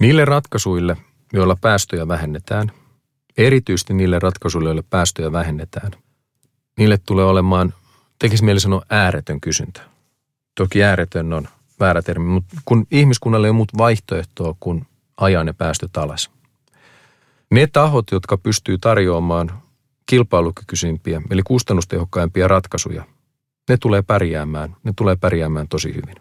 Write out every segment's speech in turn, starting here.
Niille ratkaisuille, joilla päästöjä vähennetään, erityisesti niille ratkaisuille, joille päästöjä vähennetään, niille tulee olemaan, tekisi mieli sanoa, ääretön kysyntä. Toki ääretön on väärä termi, mutta kun ihmiskunnalle ei ole muut vaihtoehtoa kuin ajaa ne päästöt alas. Ne tahot, jotka pystyy tarjoamaan kilpailukykyisimpiä, eli kustannustehokkaimpia ratkaisuja, ne tulee pärjäämään, ne tulee pärjäämään tosi hyvin.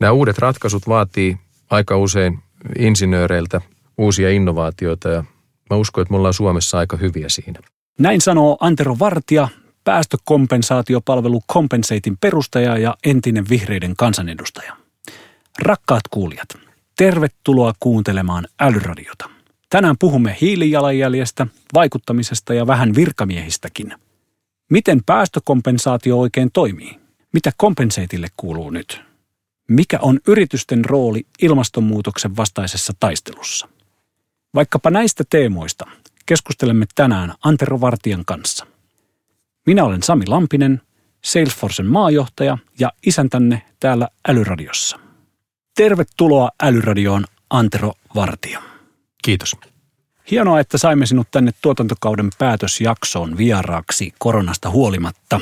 Nämä uudet ratkaisut vaatii aika usein insinööreiltä uusia innovaatioita ja mä uskon, että me ollaan Suomessa aika hyviä siinä. Näin sanoo Antero Vartija, päästökompensaatiopalvelu Compensatein perustaja ja entinen vihreiden kansanedustaja. Rakkaat kuulijat, tervetuloa kuuntelemaan Älyradiota. Tänään puhumme hiilijalanjäljestä, vaikuttamisesta ja vähän virkamiehistäkin. Miten päästökompensaatio oikein toimii? Mitä kompenseitille kuuluu nyt? Mikä on yritysten rooli ilmastonmuutoksen vastaisessa taistelussa? Vaikkapa näistä teemoista keskustelemme tänään Antero Vartijan kanssa. Minä olen Sami Lampinen, Salesforcen maajohtaja ja isäntänne täällä Älyradiossa. Tervetuloa Älyradioon Antero Vartija. Kiitos. Hienoa, että saimme sinut tänne tuotantokauden päätösjaksoon vieraaksi koronasta huolimatta.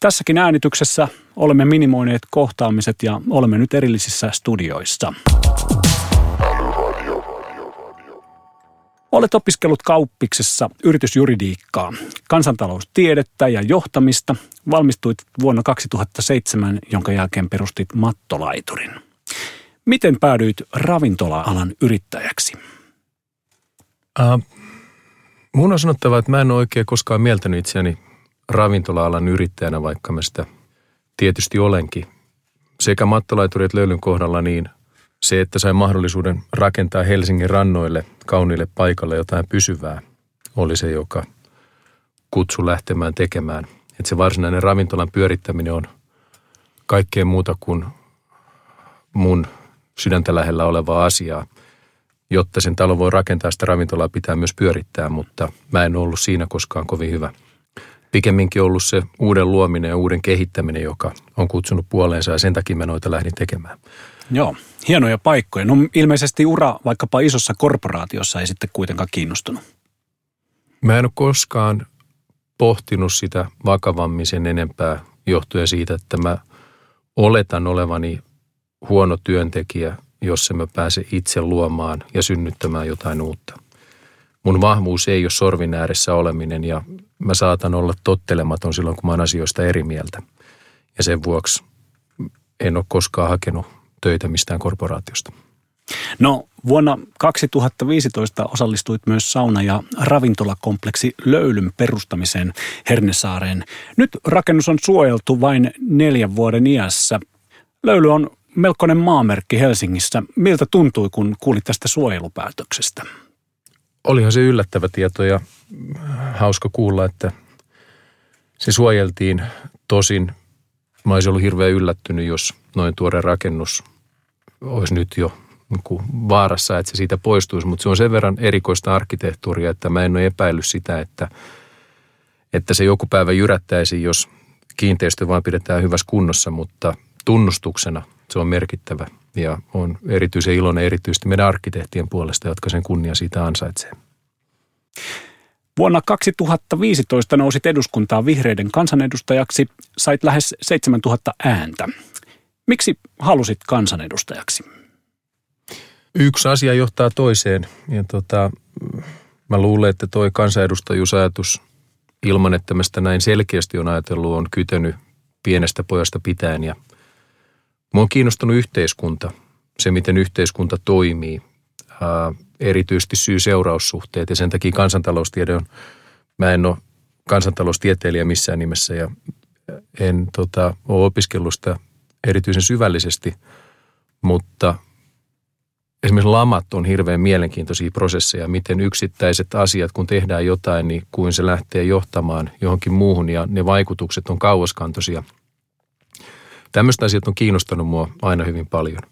Tässäkin äänityksessä olemme minimoineet kohtaamiset ja olemme nyt erillisissä studioissa. Olet opiskellut kauppiksessa yritysjuridiikkaa, kansantaloustiedettä ja johtamista. Valmistuit vuonna 2007, jonka jälkeen perustit mattolaiturin. Miten päädyit ravintola-alan yrittäjäksi? Uh, mun on sanottava, että mä en ole oikein koskaan mieltänyt itseäni ravintola-alan yrittäjänä, vaikka mä sitä tietysti olenkin. Sekä mattolaituri että löylyn kohdalla niin se, että sain mahdollisuuden rakentaa Helsingin rannoille kauniille paikalle jotain pysyvää, oli se, joka kutsu lähtemään tekemään. Että se varsinainen ravintolan pyörittäminen on kaikkea muuta kuin mun sydäntä lähellä olevaa asiaa – jotta sen talo voi rakentaa, sitä ravintolaa pitää myös pyörittää, mutta mä en ollut siinä koskaan kovin hyvä. Pikemminkin ollut se uuden luominen ja uuden kehittäminen, joka on kutsunut puoleensa ja sen takia mä noita lähdin tekemään. Joo, hienoja paikkoja. No ilmeisesti ura vaikkapa isossa korporaatiossa ei sitten kuitenkaan kiinnostunut. Mä en ole koskaan pohtinut sitä vakavammin sen enempää johtuen siitä, että mä oletan olevani huono työntekijä jos mä pääse itse luomaan ja synnyttämään jotain uutta. Mun vahvuus ei ole sorvin ääressä oleminen ja mä saatan olla tottelematon silloin, kun mä oon asioista eri mieltä. Ja sen vuoksi en ole koskaan hakenut töitä mistään korporaatiosta. No vuonna 2015 osallistuit myös sauna- ja ravintolakompleksi Löylyn perustamiseen Hernesaareen. Nyt rakennus on suojeltu vain neljän vuoden iässä. Löyly on melkoinen maamerkki Helsingissä. Miltä tuntui, kun kuulit tästä suojelupäätöksestä? Olihan se yllättävä tieto ja hauska kuulla, että se suojeltiin. Tosin mä olisin ollut hirveän yllättynyt, jos noin tuore rakennus olisi nyt jo niin vaarassa, että se siitä poistuisi. Mutta se on sen verran erikoista arkkitehtuuria, että mä en ole epäillyt sitä, että, että se joku päivä jyrättäisi, jos kiinteistö vaan pidetään hyvässä kunnossa, mutta tunnustuksena – se on merkittävä ja on erityisen iloinen erityisesti meidän arkkitehtien puolesta, jotka sen kunnia siitä ansaitsee. Vuonna 2015 nousit eduskuntaan vihreiden kansanedustajaksi, sait lähes 7000 ääntä. Miksi halusit kansanedustajaksi? Yksi asia johtaa toiseen ja tota, mä luulen, että toi kansanedustajuusajatus ilman, että mä sitä näin selkeästi on ajatellut, on kytenyt pienestä pojasta pitäen ja – Mua on kiinnostunut yhteiskunta, se miten yhteiskunta toimii, ää, erityisesti syy-seuraussuhteet ja sen takia kansantaloustiede on, mä en ole kansantaloustieteilijä missään nimessä ja en tota, ole opiskellut sitä erityisen syvällisesti, mutta esimerkiksi lamat on hirveän mielenkiintoisia prosesseja, miten yksittäiset asiat, kun tehdään jotain, niin kuin se lähtee johtamaan johonkin muuhun ja ne vaikutukset on kauaskantoisia – Tämmöistä asiat on kiinnostanut mua aina hyvin paljon.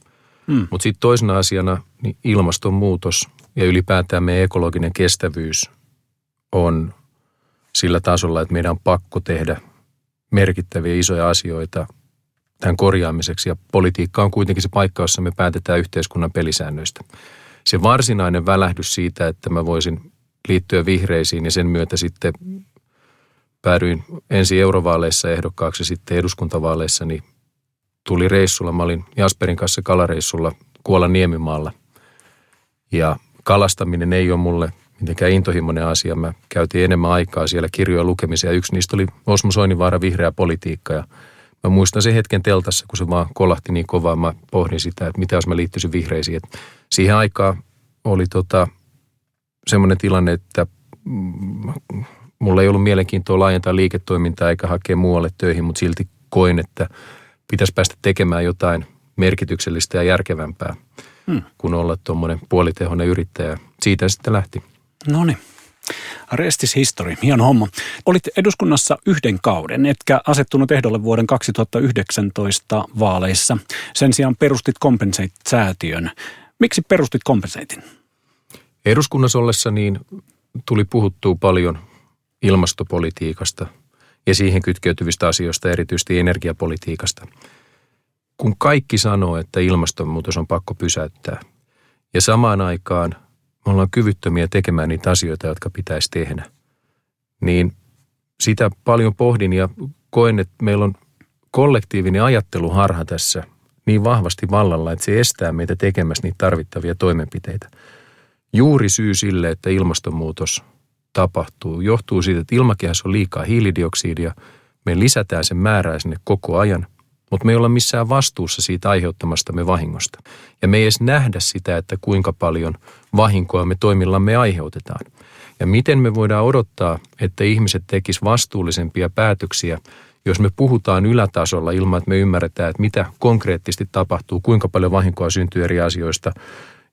Hmm. Mutta sitten toisena asiana niin ilmastonmuutos ja ylipäätään meidän ekologinen kestävyys on sillä tasolla, että meidän on pakko tehdä merkittäviä isoja asioita tämän korjaamiseksi. Ja politiikka on kuitenkin se paikka, jossa me päätetään yhteiskunnan pelisäännöistä. se varsinainen välähdys siitä, että mä voisin liittyä vihreisiin ja sen myötä sitten päädyin ensi eurovaaleissa ehdokkaaksi sitten eduskuntavaaleissa, niin tuli reissulla. Mä olin Jasperin kanssa kalareissulla Kuolan Niemimaalla. Ja kalastaminen ei ole mulle mitenkään intohimoinen asia. Mä käytiin enemmän aikaa siellä kirjoja lukemisia. Yksi niistä oli Osmo Soininvaara Vihreä politiikka ja mä muistan sen hetken teltassa, kun se vaan kolahti niin kovaa. Mä pohdin sitä, että mitä jos mä liittyisin vihreisiin. Et siihen aikaan oli tota, semmoinen tilanne, että mm, mulla ei ollut mielenkiintoa laajentaa liiketoimintaa eikä hakea muualle töihin, mutta silti koin, että pitäisi päästä tekemään jotain merkityksellistä ja järkevämpää hmm. kuin olla tuommoinen puolitehoinen yrittäjä. Siitä sitten lähti. No niin. Restis History, hieno homma. Olit eduskunnassa yhden kauden, etkä asettunut ehdolle vuoden 2019 vaaleissa. Sen sijaan perustit Compensate-säätiön. Miksi perustit Compensatein? Eduskunnassa ollessa niin tuli puhuttua paljon ilmastopolitiikasta ja siihen kytkeytyvistä asioista, erityisesti energiapolitiikasta. Kun kaikki sanoo, että ilmastonmuutos on pakko pysäyttää ja samaan aikaan me ollaan kyvyttömiä tekemään niitä asioita, jotka pitäisi tehdä, niin sitä paljon pohdin ja koen, että meillä on kollektiivinen ajatteluharha tässä niin vahvasti vallalla, että se estää meitä tekemässä niitä tarvittavia toimenpiteitä. Juuri syy sille, että ilmastonmuutos tapahtuu, johtuu siitä, että ilmakehässä on liikaa hiilidioksidia. Me lisätään sen määrää sinne koko ajan, mutta me ei olla missään vastuussa siitä aiheuttamastamme vahingosta. Ja me ei edes nähdä sitä, että kuinka paljon vahinkoa me toimillamme aiheutetaan. Ja miten me voidaan odottaa, että ihmiset tekis vastuullisempia päätöksiä, jos me puhutaan ylätasolla ilman, että me ymmärretään, että mitä konkreettisesti tapahtuu, kuinka paljon vahinkoa syntyy eri asioista,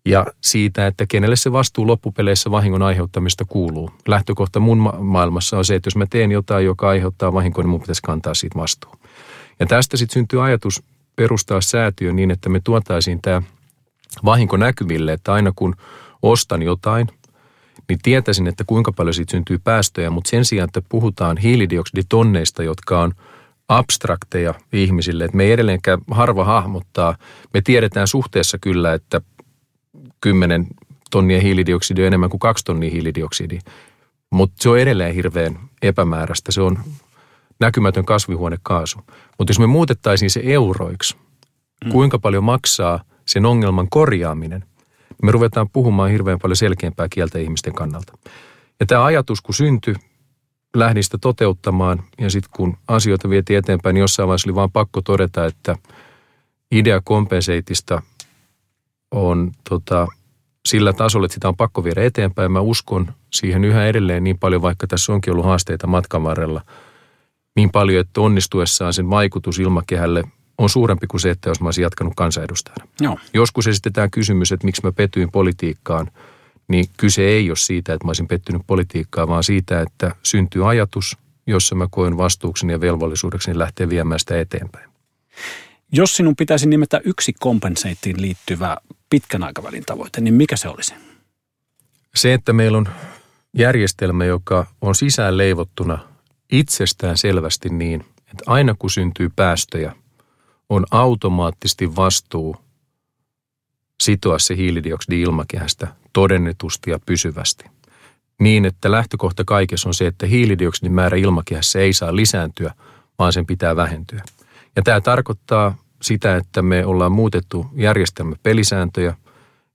ja siitä, että kenelle se vastuu loppupeleissä vahingon aiheuttamista kuuluu. Lähtökohta mun ma- maailmassa on se, että jos mä teen jotain, joka aiheuttaa vahinkoa, niin mun pitäisi kantaa siitä vastuu. Ja tästä sitten syntyy ajatus perustaa säätiö niin, että me tuotaisiin tämä vahinko näkyville, että aina kun ostan jotain, niin tietäisin, että kuinka paljon siitä syntyy päästöjä, mutta sen sijaan, että puhutaan hiilidioksiditonneista, jotka on abstrakteja ihmisille, että me ei edelleenkään harva hahmottaa, me tiedetään suhteessa kyllä, että 10 tonnia hiilidioksidia enemmän kuin 2 tonnia hiilidioksidia. Mutta se on edelleen hirveän epämääräistä. Se on näkymätön kasvihuonekaasu. Mutta jos me muutettaisiin se euroiksi, mm. kuinka paljon maksaa sen ongelman korjaaminen, niin me ruvetaan puhumaan hirveän paljon selkeämpää kieltä ihmisten kannalta. Ja tämä ajatus, kun syntyi, lähdin sitä toteuttamaan ja sitten kun asioita vietiin eteenpäin, niin jossain vaiheessa oli vaan pakko todeta, että idea kompenseitista on tota, sillä tasolla, että sitä on pakko viedä eteenpäin. Mä uskon siihen yhä edelleen niin paljon, vaikka tässä onkin ollut haasteita matkan varrella, niin paljon, että onnistuessaan sen vaikutus ilmakehälle on suurempi kuin se, että jos mä olisin jatkanut kansanedustajana. Joo. Joskus esitetään kysymys, että miksi mä petyin politiikkaan, niin kyse ei ole siitä, että mä olisin pettynyt politiikkaan, vaan siitä, että syntyy ajatus, jossa mä koen vastuukseni ja velvollisuudekseni lähteä viemään sitä eteenpäin. Jos sinun pitäisi nimetä yksi kompenseittiin liittyvä pitkän aikavälin tavoite, niin mikä se olisi? Se, että meillä on järjestelmä, joka on sisään leivottuna itsestään selvästi niin, että aina kun syntyy päästöjä, on automaattisesti vastuu sitoa se hiilidioksidi ilmakehästä todennetusti ja pysyvästi. Niin, että lähtökohta kaikessa on se, että hiilidioksidin määrä ilmakehässä ei saa lisääntyä, vaan sen pitää vähentyä. Ja tämä tarkoittaa sitä, että me ollaan muutettu järjestelmä pelisääntöjä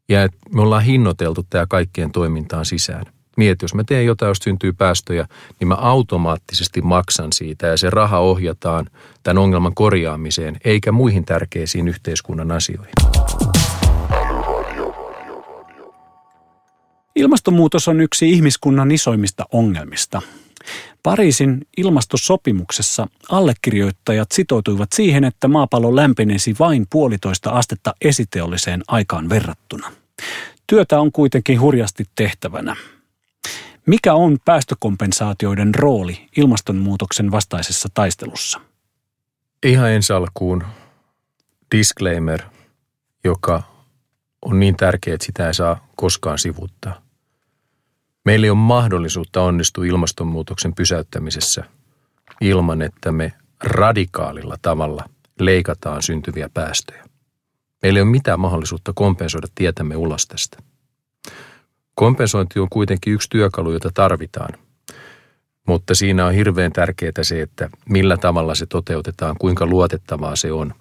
ja että me ollaan hinnoiteltu tämä kaikkien toimintaan sisään. Niin, että jos mä teen jotain, jos syntyy päästöjä, niin mä automaattisesti maksan siitä ja se raha ohjataan tämän ongelman korjaamiseen, eikä muihin tärkeisiin yhteiskunnan asioihin. Ilmastonmuutos on yksi ihmiskunnan isoimmista ongelmista. Pariisin ilmastosopimuksessa allekirjoittajat sitoutuivat siihen, että maapallo lämpenisi vain puolitoista astetta esiteolliseen aikaan verrattuna. Työtä on kuitenkin hurjasti tehtävänä. Mikä on päästökompensaatioiden rooli ilmastonmuutoksen vastaisessa taistelussa? Ihan ensi alkuun disclaimer, joka on niin tärkeä, että sitä ei saa koskaan sivuttaa. Meillä ei ole mahdollisuutta onnistua ilmastonmuutoksen pysäyttämisessä ilman, että me radikaalilla tavalla leikataan syntyviä päästöjä. Meillä ei ole mitään mahdollisuutta kompensoida tietämme ulos tästä. Kompensointi on kuitenkin yksi työkalu, jota tarvitaan. Mutta siinä on hirveän tärkeää se, että millä tavalla se toteutetaan, kuinka luotettavaa se on.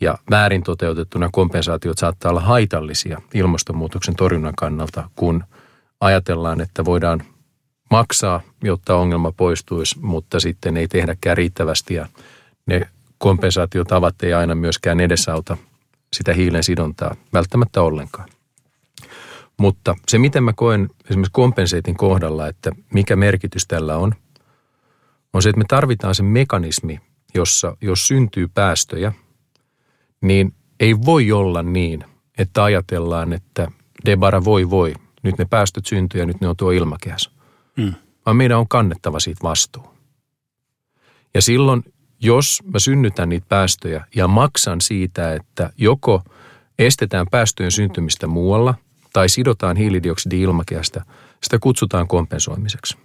Ja väärin toteutettuna kompensaatiot saattaa olla haitallisia ilmastonmuutoksen torjunnan kannalta, kun ajatellaan, että voidaan maksaa, jotta ongelma poistuisi, mutta sitten ei tehdäkään riittävästi ja ne kompensaatiotavat ei aina myöskään edesauta sitä hiilen sidontaa välttämättä ollenkaan. Mutta se, miten mä koen esimerkiksi kompenseitin kohdalla, että mikä merkitys tällä on, on se, että me tarvitaan se mekanismi, jossa jos syntyy päästöjä, niin ei voi olla niin, että ajatellaan, että debara voi voi, nyt ne päästöt syntyy ja nyt ne on tuo ilmakehässä. Mm. Vaan meidän on kannettava siitä vastuu. Ja silloin, jos mä synnytän niitä päästöjä ja maksan siitä, että joko estetään päästöjen syntymistä muualla – tai sidotaan hiilidioksidi ilmakehästä, sitä kutsutaan kompensoimiseksi.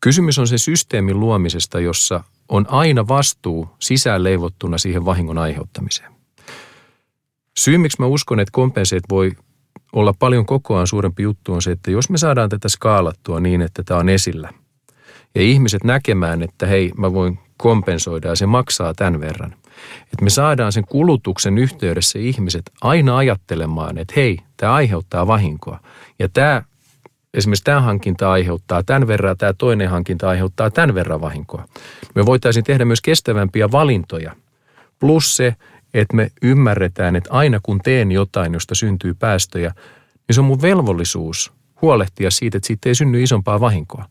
Kysymys on se systeemin luomisesta, jossa on aina vastuu sisään leivottuna siihen vahingon aiheuttamiseen. Syy, miksi mä uskon, että kompenseet voi olla paljon kokoaan suurempi juttu on se, että jos me saadaan tätä skaalattua niin, että tämä on esillä ja ihmiset näkemään, että hei, mä voin kompensoida ja se maksaa tämän verran, että me saadaan sen kulutuksen yhteydessä ihmiset aina ajattelemaan, että hei, tämä aiheuttaa vahinkoa. Ja tämä, esimerkiksi tämä hankinta aiheuttaa tämän verran, tämä toinen hankinta aiheuttaa tämän verran vahinkoa. Me voitaisiin tehdä myös kestävämpiä valintoja. Plus se, että me ymmärretään, että aina kun teen jotain, josta syntyy päästöjä, niin se on mun velvollisuus huolehtia siitä, että siitä ei synny isompaa vahinkoa.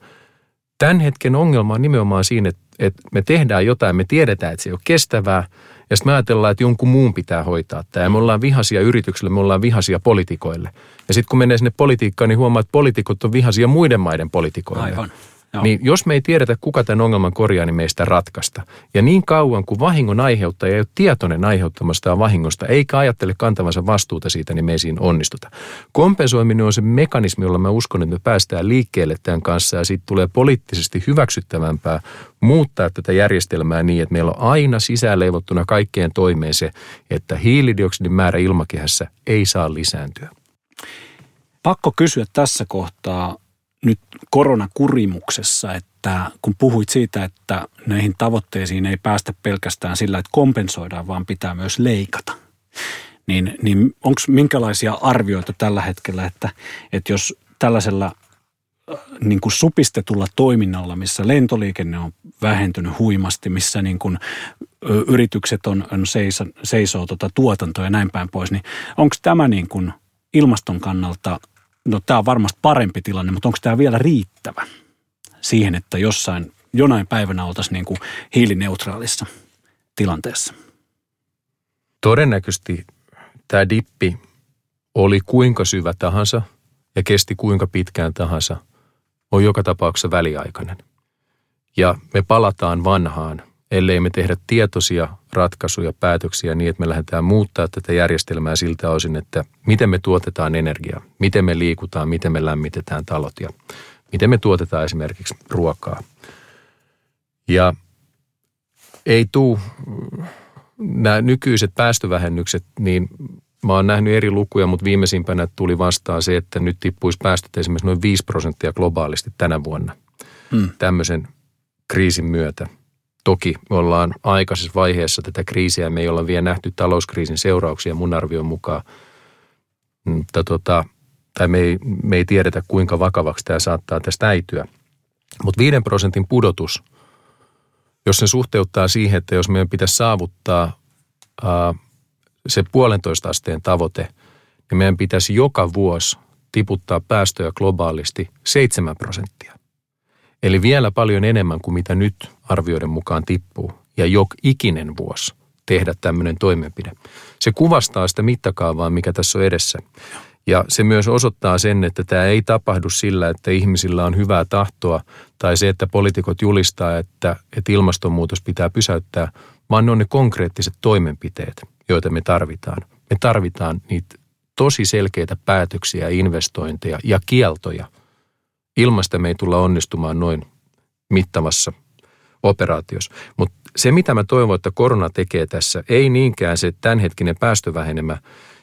Tämän hetken ongelma on nimenomaan siinä, että että me tehdään jotain, me tiedetään, että se ei ole kestävää, ja sitten me ajatellaan, että jonkun muun pitää hoitaa tämä. Me ollaan vihaisia yrityksille, me ollaan vihaisia politikoille. Ja sitten kun menee sinne politiikkaan, niin huomaa, että poliitikot on vihaisia muiden maiden politikoille. Aivan. Joo. Niin jos me ei tiedetä, kuka tämän ongelman korjaa, niin meistä ratkaista. Ja niin kauan kuin vahingon aiheuttaja ei ole tietoinen aiheuttamasta vahingosta, eikä ajattele kantavansa vastuuta siitä, niin me ei siinä onnistuta. Kompensoiminen on se mekanismi, jolla mä uskon, että me päästään liikkeelle tämän kanssa ja siitä tulee poliittisesti hyväksyttävämpää muuttaa tätä järjestelmää niin, että meillä on aina sisäänleivottuna kaikkeen toimeen se, että hiilidioksidin määrä ilmakehässä ei saa lisääntyä. Pakko kysyä tässä kohtaa, nyt koronakurimuksessa, että kun puhuit siitä, että näihin tavoitteisiin ei päästä pelkästään sillä, että kompensoidaan, vaan pitää myös leikata, niin, niin onko minkälaisia arvioita tällä hetkellä, että, että jos tällaisella äh, niin kuin supistetulla toiminnalla, missä lentoliikenne on vähentynyt huimasti, missä niin kuin yritykset on, on seiso, seisoo tuota tuotantoa ja näin päin pois, niin onko tämä niin kuin ilmaston kannalta no tämä on varmasti parempi tilanne, mutta onko tämä vielä riittävä siihen, että jossain, jonain päivänä oltaisiin niin kuin hiilineutraalissa tilanteessa? Todennäköisesti tämä dippi oli kuinka syvä tahansa ja kesti kuinka pitkään tahansa, on joka tapauksessa väliaikainen. Ja me palataan vanhaan, ellei me tehdä tietoisia ratkaisuja, päätöksiä niin, että me lähdetään muuttaa tätä järjestelmää siltä osin, että miten me tuotetaan energiaa, miten me liikutaan, miten me lämmitetään talot ja miten me tuotetaan esimerkiksi ruokaa. Ja ei tuu nämä nykyiset päästövähennykset, niin mä oon nähnyt eri lukuja, mutta viimeisimpänä tuli vastaan se, että nyt tippuisi päästöt esimerkiksi noin 5 prosenttia globaalisti tänä vuonna hmm. tämmöisen kriisin myötä – Toki me ollaan aikaisessa vaiheessa tätä kriisiä, me ei olla vielä nähty talouskriisin seurauksia mun arvion mukaan. Mutta tota, tai me ei, me ei tiedetä, kuinka vakavaksi tämä saattaa tästä äityä. Mutta 5 prosentin pudotus, jos se suhteuttaa siihen, että jos meidän pitäisi saavuttaa ää, se puolentoista asteen tavoite, niin meidän pitäisi joka vuosi tiputtaa päästöjä globaalisti 7 prosenttia. Eli vielä paljon enemmän kuin mitä nyt arvioiden mukaan tippuu. Ja jok ikinen vuosi tehdä tämmöinen toimenpide. Se kuvastaa sitä mittakaavaa, mikä tässä on edessä. Ja se myös osoittaa sen, että tämä ei tapahdu sillä, että ihmisillä on hyvää tahtoa tai se, että poliitikot julistaa, että, että ilmastonmuutos pitää pysäyttää, vaan ne on ne konkreettiset toimenpiteet, joita me tarvitaan. Me tarvitaan niitä tosi selkeitä päätöksiä, investointeja ja kieltoja – Ilmasta me ei tulla onnistumaan noin mittavassa operaatiossa. Mutta se, mitä mä toivon, että korona tekee tässä, ei niinkään se tämänhetkinen päästövähenemä,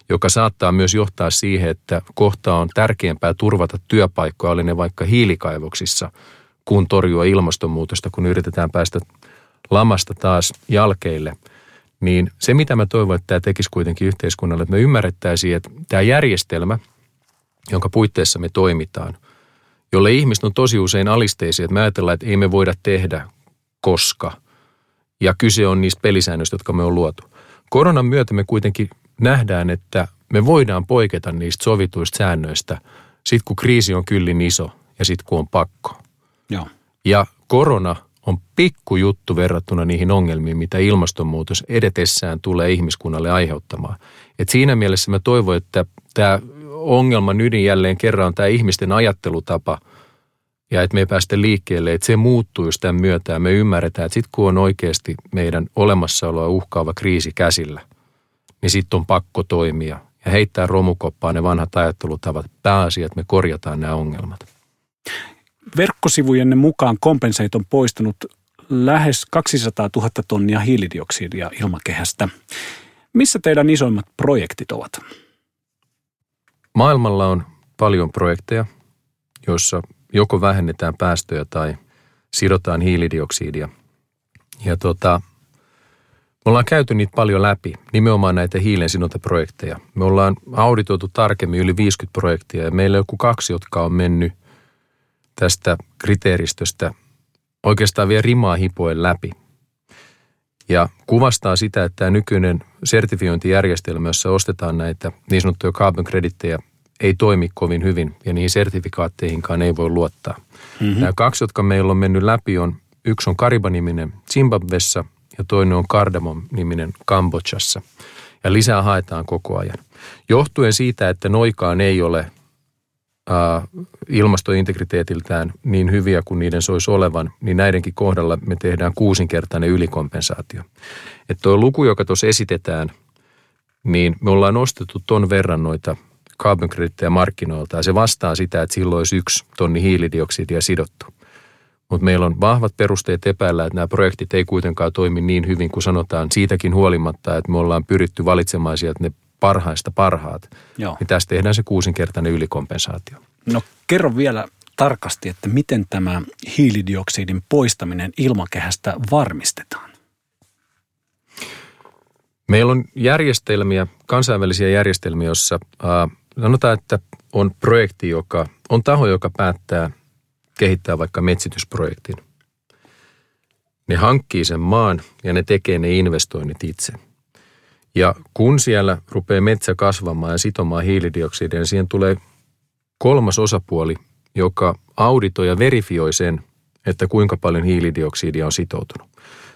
joka saattaa myös johtaa siihen, että kohta on tärkeämpää turvata työpaikkoja, oli ne vaikka hiilikaivoksissa, kuin torjua ilmastonmuutosta, kun yritetään päästä lamasta taas jalkeille. Niin se, mitä mä toivon, että tämä tekisi kuitenkin yhteiskunnalle, että me ymmärrettäisiin, että tämä järjestelmä, jonka puitteissa me toimitaan, jolle ihmiset on tosi usein alisteisia, että me ajatellaan, että ei me voida tehdä koska. Ja kyse on niistä pelisäännöistä, jotka me on luotu. Koronan myötä me kuitenkin nähdään, että me voidaan poiketa niistä sovituista säännöistä sit kun kriisi on kyllin iso ja sit kun on pakko. Joo. Ja korona on pikkujuttu verrattuna niihin ongelmiin, mitä ilmastonmuutos edetessään tulee ihmiskunnalle aiheuttamaan. Et siinä mielessä mä toivon, että tämä ongelman ydin jälleen kerran on tämä ihmisten ajattelutapa ja että me ei päästä liikkeelle, että se muuttuu tämän myötä ja me ymmärretään, että sitten kun on oikeasti meidän olemassaoloa uhkaava kriisi käsillä, niin sitten on pakko toimia ja heittää romukoppaan ne vanhat ajattelutavat. Pääasia, että me korjataan nämä ongelmat. Verkkosivujenne mukaan kompenseit on poistanut lähes 200 000 tonnia hiilidioksidia ilmakehästä. Missä teidän isoimmat projektit ovat? Maailmalla on paljon projekteja, joissa joko vähennetään päästöjä tai sidotaan hiilidioksidia. Ja tota, me ollaan käyty niitä paljon läpi, nimenomaan näitä hiilensidontaprojekteja. Me ollaan auditoitu tarkemmin yli 50 projektia ja meillä on joku kaksi, jotka on mennyt tästä kriteeristöstä oikeastaan vielä rimaa hipoen läpi. Ja kuvastaa sitä, että tämä nykyinen sertifiointijärjestelmä, jossa ostetaan näitä niin sanottuja carbon kredittejä, ei toimi kovin hyvin ja niihin sertifikaatteihinkaan ei voi luottaa. Mm-hmm. Nämä kaksi, jotka meillä on mennyt läpi, on yksi on Kariba-niminen Zimbabwessa ja toinen on Cardamom-niminen Kambodžassa. Ja lisää haetaan koko ajan. Johtuen siitä, että noikaan ei ole ilmastointegriteetiltään niin hyviä kuin niiden soisi olevan, niin näidenkin kohdalla me tehdään kuusinkertainen ylikompensaatio. Että tuo luku, joka tuossa esitetään, niin me ollaan nostettu ton verran noita carbon markkinoilta ja se vastaa sitä, että silloin olisi yksi tonni hiilidioksidia sidottu. Mutta meillä on vahvat perusteet epäillä, että nämä projektit ei kuitenkaan toimi niin hyvin kuin sanotaan siitäkin huolimatta, että me ollaan pyritty valitsemaan sieltä ne parhaista parhaat. Joo. Niin tästä tehdään se kuusinkertainen ylikompensaatio. No kerro vielä tarkasti, että miten tämä hiilidioksidin poistaminen ilmakehästä varmistetaan? Meillä on järjestelmiä, kansainvälisiä järjestelmiä, joissa äh, sanotaan, että on projekti, joka on taho, joka päättää kehittää vaikka metsitysprojektin. Ne hankkii sen maan ja ne tekee ne investoinnit itse. Ja kun siellä rupeaa metsä kasvamaan ja sitomaan hiilidioksidia, niin siihen tulee kolmas osapuoli, joka auditoi ja verifioi sen, että kuinka paljon hiilidioksidia on sitoutunut.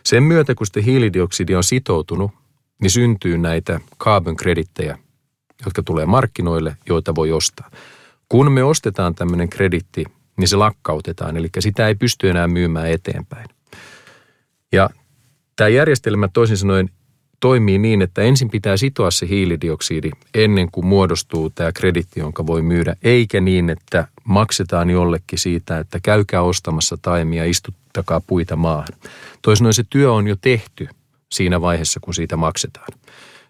Sen myötä, kun sitten hiilidioksidi on sitoutunut, niin syntyy näitä carbon kredittejä, jotka tulee markkinoille, joita voi ostaa. Kun me ostetaan tämmöinen kreditti, niin se lakkautetaan, eli sitä ei pysty enää myymään eteenpäin. Ja tämä järjestelmä toisin sanoen toimii niin, että ensin pitää sitoa se hiilidioksidi ennen kuin muodostuu tämä kreditti, jonka voi myydä, eikä niin, että maksetaan jollekin siitä, että käykää ostamassa taimia, istuttakaa puita maahan. Toisin se työ on jo tehty siinä vaiheessa, kun siitä maksetaan.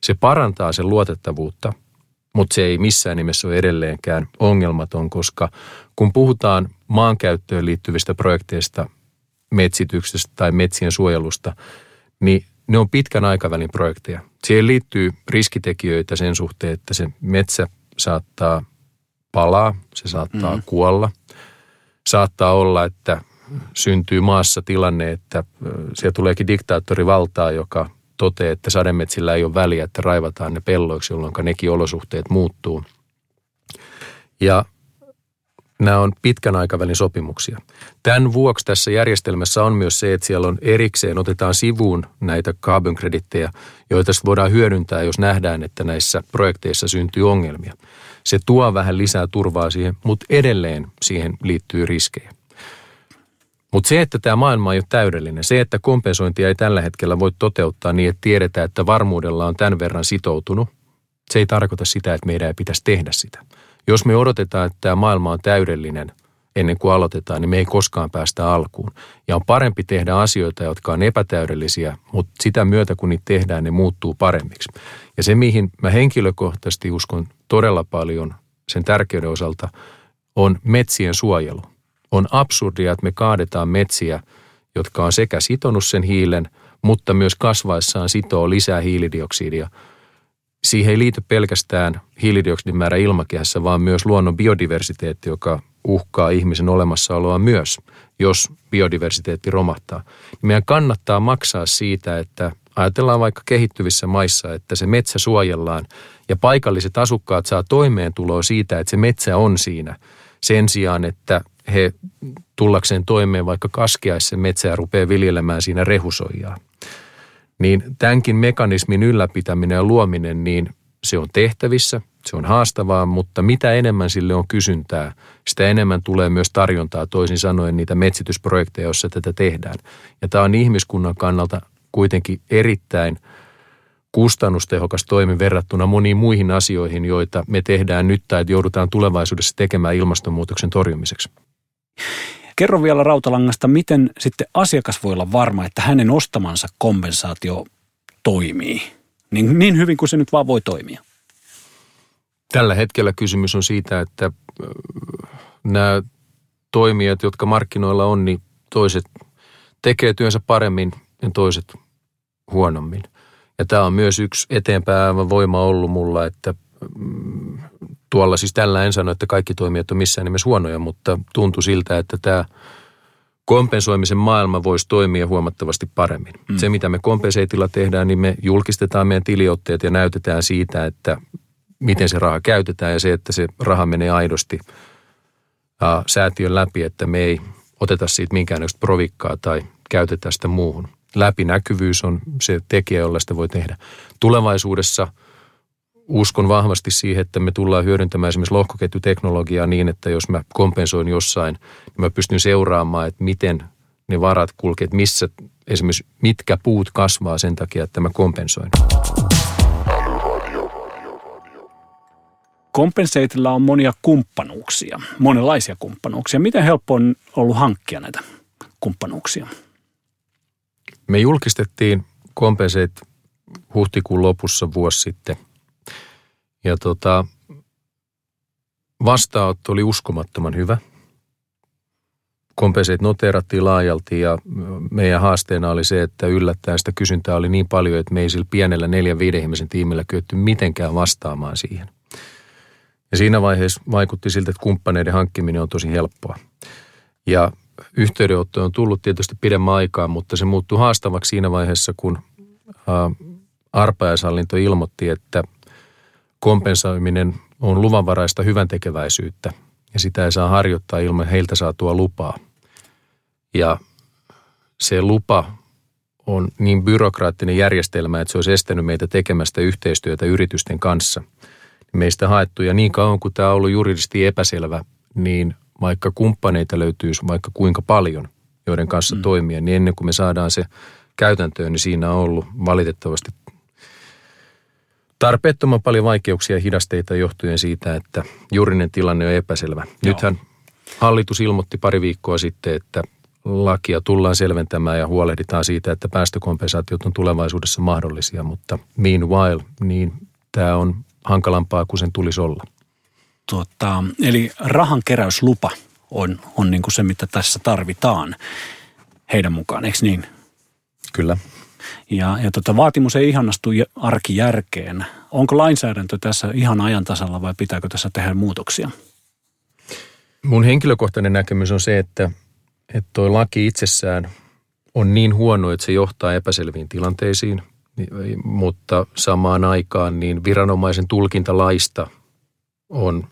Se parantaa sen luotettavuutta, mutta se ei missään nimessä ole edelleenkään ongelmaton, koska kun puhutaan maankäyttöön liittyvistä projekteista, metsityksestä tai metsien suojelusta, niin ne on pitkän aikavälin projekteja. Siihen liittyy riskitekijöitä sen suhteen, että se metsä saattaa palaa, se saattaa mm. kuolla. Saattaa olla, että syntyy maassa tilanne, että siellä tuleekin diktaattori valtaa, joka toteaa, että sademetsillä ei ole väliä, että raivataan ne pelloiksi, jolloin nekin olosuhteet muuttuu. Ja nämä on pitkän aikavälin sopimuksia. Tämän vuoksi tässä järjestelmässä on myös se, että siellä on erikseen, otetaan sivuun näitä carbon kredittejä, joita voidaan hyödyntää, jos nähdään, että näissä projekteissa syntyy ongelmia. Se tuo vähän lisää turvaa siihen, mutta edelleen siihen liittyy riskejä. Mutta se, että tämä maailma ei ole täydellinen, se, että kompensointia ei tällä hetkellä voi toteuttaa niin, että tiedetään, että varmuudella on tämän verran sitoutunut, se ei tarkoita sitä, että meidän ei pitäisi tehdä sitä. Jos me odotetaan, että tämä maailma on täydellinen ennen kuin aloitetaan, niin me ei koskaan päästä alkuun. Ja on parempi tehdä asioita, jotka on epätäydellisiä, mutta sitä myötä kun niitä tehdään, ne muuttuu paremmiksi. Ja se, mihin mä henkilökohtaisesti uskon todella paljon sen tärkeyden osalta, on metsien suojelu. On absurdia, että me kaadetaan metsiä, jotka on sekä sitonut sen hiilen, mutta myös kasvaessaan sitoo lisää hiilidioksidia – siihen ei liity pelkästään hiilidioksidin määrä ilmakehässä, vaan myös luonnon biodiversiteetti, joka uhkaa ihmisen olemassaoloa myös, jos biodiversiteetti romahtaa. Meidän kannattaa maksaa siitä, että ajatellaan vaikka kehittyvissä maissa, että se metsä suojellaan ja paikalliset asukkaat saa toimeentuloa siitä, että se metsä on siinä sen sijaan, että he tullakseen toimeen vaikka kaskeaisen metsää rupeaa viljelemään siinä rehusoijaa. Niin tämänkin mekanismin ylläpitäminen ja luominen, niin se on tehtävissä, se on haastavaa, mutta mitä enemmän sille on kysyntää, sitä enemmän tulee myös tarjontaa, toisin sanoen niitä metsitysprojekteja, joissa tätä tehdään. Ja tämä on ihmiskunnan kannalta kuitenkin erittäin kustannustehokas toimi verrattuna moniin muihin asioihin, joita me tehdään nyt tai joudutaan tulevaisuudessa tekemään ilmastonmuutoksen torjumiseksi. Kerro vielä Rautalangasta, miten sitten asiakas voi olla varma, että hänen ostamansa kompensaatio toimii niin, niin hyvin kuin se nyt vaan voi toimia? Tällä hetkellä kysymys on siitä, että äh, nämä toimijat, jotka markkinoilla on, niin toiset tekee työnsä paremmin ja toiset huonommin. Ja tämä on myös yksi eteenpäin voima ollut mulla, että tuolla siis tällä en sano, että kaikki toimijat on missään nimessä huonoja, mutta tuntui siltä, että tämä kompensoimisen maailma voisi toimia huomattavasti paremmin. Mm. Se, mitä me kompenseitilla tehdään, niin me julkistetaan meidän tiliotteet ja näytetään siitä, että miten se raha käytetään ja se, että se raha menee aidosti ää, säätiön läpi, että me ei oteta siitä minkäännäköistä provikkaa tai käytetä sitä muuhun. Läpinäkyvyys on se tekijä, jolla sitä voi tehdä. Tulevaisuudessa – uskon vahvasti siihen, että me tullaan hyödyntämään esimerkiksi lohkoketjuteknologiaa niin, että jos mä kompensoin jossain, niin mä pystyn seuraamaan, että miten ne varat kulkee, että missä esimerkiksi mitkä puut kasvaa sen takia, että mä kompensoin. Kompenseitilla on monia kumppanuuksia, monenlaisia kumppanuuksia. Miten helppo on ollut hankkia näitä kumppanuuksia? Me julkistettiin Compensate huhtikuun lopussa vuosi sitten – ja tota, vastaanotto oli uskomattoman hyvä. Kompenseet noteerattiin laajalti ja meidän haasteena oli se, että yllättäen sitä kysyntää oli niin paljon, että me ei sillä pienellä neljän viiden ihmisen tiimillä kyetty mitenkään vastaamaan siihen. Ja siinä vaiheessa vaikutti siltä, että kumppaneiden hankkiminen on tosi helppoa. Ja yhteydenotto on tullut tietysti pidemmän aikaa, mutta se muuttui haastavaksi siinä vaiheessa, kun arpajaishallinto ilmoitti, että – kompensoiminen on luvanvaraista hyvän tekeväisyyttä ja sitä ei saa harjoittaa ilman heiltä saatua lupaa. Ja se lupa on niin byrokraattinen järjestelmä, että se olisi estänyt meitä tekemästä yhteistyötä yritysten kanssa. Meistä haettu ja niin kauan kuin tämä on ollut juridisesti epäselvä, niin vaikka kumppaneita löytyisi vaikka kuinka paljon, joiden kanssa mm. toimia, niin ennen kuin me saadaan se käytäntöön, niin siinä on ollut valitettavasti tarpeettoman paljon vaikeuksia ja hidasteita johtuen siitä, että juurinen tilanne on epäselvä. Joo. Nythän hallitus ilmoitti pari viikkoa sitten, että lakia tullaan selventämään ja huolehditaan siitä, että päästökompensaatiot on tulevaisuudessa mahdollisia, mutta meanwhile, niin tämä on hankalampaa kuin sen tulisi olla. Tuota, eli rahankeräyslupa on, on niin kuin se, mitä tässä tarvitaan heidän mukaan, eikö niin? Kyllä. Ja, ja tota, vaatimus ei ihannastu arkijärkeen. Onko lainsäädäntö tässä ihan ajan tasalla vai pitääkö tässä tehdä muutoksia? Mun henkilökohtainen näkemys on se, että, että laki itsessään on niin huono, että se johtaa epäselviin tilanteisiin, mutta samaan aikaan niin viranomaisen tulkinta laista on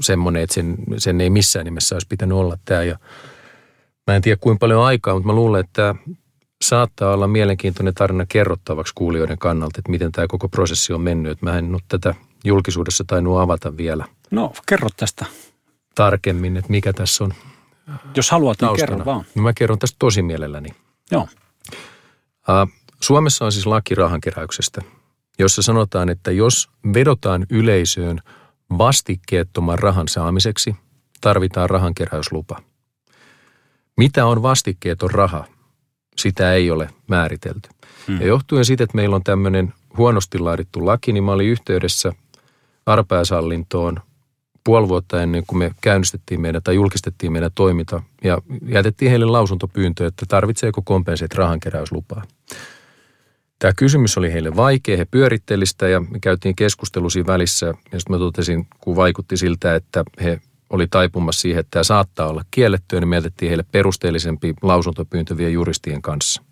semmoinen, että sen, sen ei missään nimessä olisi pitänyt olla tämä. Ja mä en tiedä kuinka paljon aikaa, mutta mä luulen, että saattaa olla mielenkiintoinen tarina kerrottavaksi kuulijoiden kannalta, että miten tämä koko prosessi on mennyt. Mä en nyt tätä julkisuudessa tainnut avata vielä. No, kerro tästä. Tarkemmin, että mikä tässä on Jos haluat, niin kerro vaan. No, mä kerron tästä tosi mielelläni. Joo. Uh, Suomessa on siis laki rahankeräyksestä, jossa sanotaan, että jos vedotaan yleisöön vastikkeettoman rahan saamiseksi, tarvitaan rahankeräyslupa. Mitä on vastikkeeton raha? Sitä ei ole määritelty. Hmm. Ja johtuen siitä, että meillä on tämmöinen huonosti laadittu laki, niin mä olin yhteydessä arpääsallintoon puoli vuotta ennen kuin me käynnistettiin meidän tai julkistettiin meidän toiminta ja jätettiin heille lausuntopyyntö, että tarvitseeko kompenseet rahankeräyslupaa. Tämä kysymys oli heille vaikea, he pyöritteli sitä ja me käytiin keskustelu siinä välissä ja sitten mä totesin, kun vaikutti siltä, että he oli taipumassa siihen, että tämä saattaa olla kiellettyä, niin me jätettiin heille perusteellisempi lausuntopyyntö vielä juristien kanssa.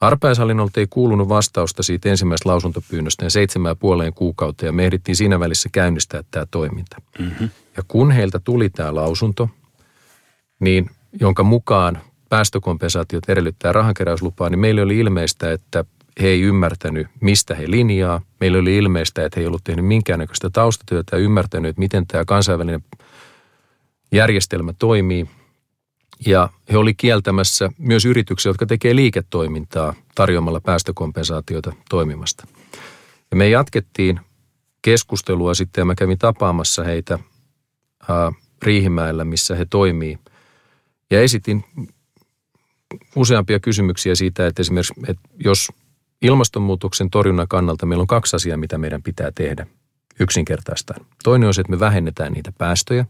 Arpaishallinnolta ei kuulunut vastausta siitä ensimmäisestä lausuntopyynnöstä ja seitsemän ja puoleen kuukautta ja me ehdittiin siinä välissä käynnistää tämä toiminta. Mm-hmm. Ja kun heiltä tuli tämä lausunto, niin jonka mukaan päästökompensaatiot edellyttää rahankeräyslupaa, niin meille oli ilmeistä, että he ei ymmärtänyt, mistä he linjaa. Meillä oli ilmeistä, että he ei ollut tehnyt minkäännäköistä taustatyötä ja ymmärtänyt, että miten tämä kansainvälinen järjestelmä toimii. Ja he oli kieltämässä myös yrityksiä, jotka tekee liiketoimintaa tarjoamalla päästökompensaatioita toimimasta. Ja me jatkettiin keskustelua sitten ja mä kävin tapaamassa heitä ää, Riihimäellä, missä he toimii. Ja esitin useampia kysymyksiä siitä, että esimerkiksi, että jos ilmastonmuutoksen torjunnan kannalta meillä on kaksi asiaa, mitä meidän pitää tehdä yksinkertaistaan. Toinen on se, että me vähennetään niitä päästöjä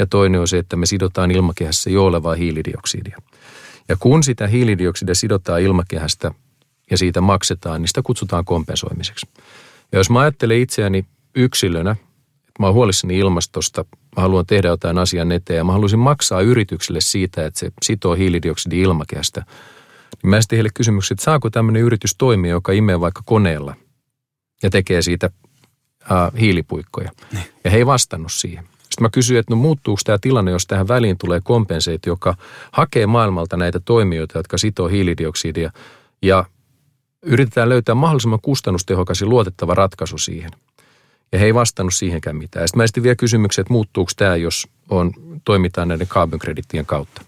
ja toinen on se, että me sidotaan ilmakehässä jo olevaa hiilidioksidia. Ja kun sitä hiilidioksidia sidotaan ilmakehästä ja siitä maksetaan, niin sitä kutsutaan kompensoimiseksi. Ja jos mä ajattelen itseäni yksilönä, että mä oon huolissani ilmastosta, mä haluan tehdä jotain asian eteen ja mä haluaisin maksaa yritykselle siitä, että se sitoo hiilidioksidi ilmakehästä, niin mä esitin heille kysymyksen, että saako tämmöinen yritys toimia, joka imee vaikka koneella ja tekee siitä äh, hiilipuikkoja. Niin. Ja he ei vastannut siihen. Sitten mä kysyin, että no muuttuuko tämä tilanne, jos tähän väliin tulee kompenseet, joka hakee maailmalta näitä toimijoita, jotka sitoo hiilidioksidia ja yritetään löytää mahdollisimman kustannustehokas ja luotettava ratkaisu siihen. Ja he ei vastannut siihenkään mitään. Sitten mä esitin vielä kysymyksen, että muuttuuko tämä, jos on, toimitaan näiden carbon kredittien kautta.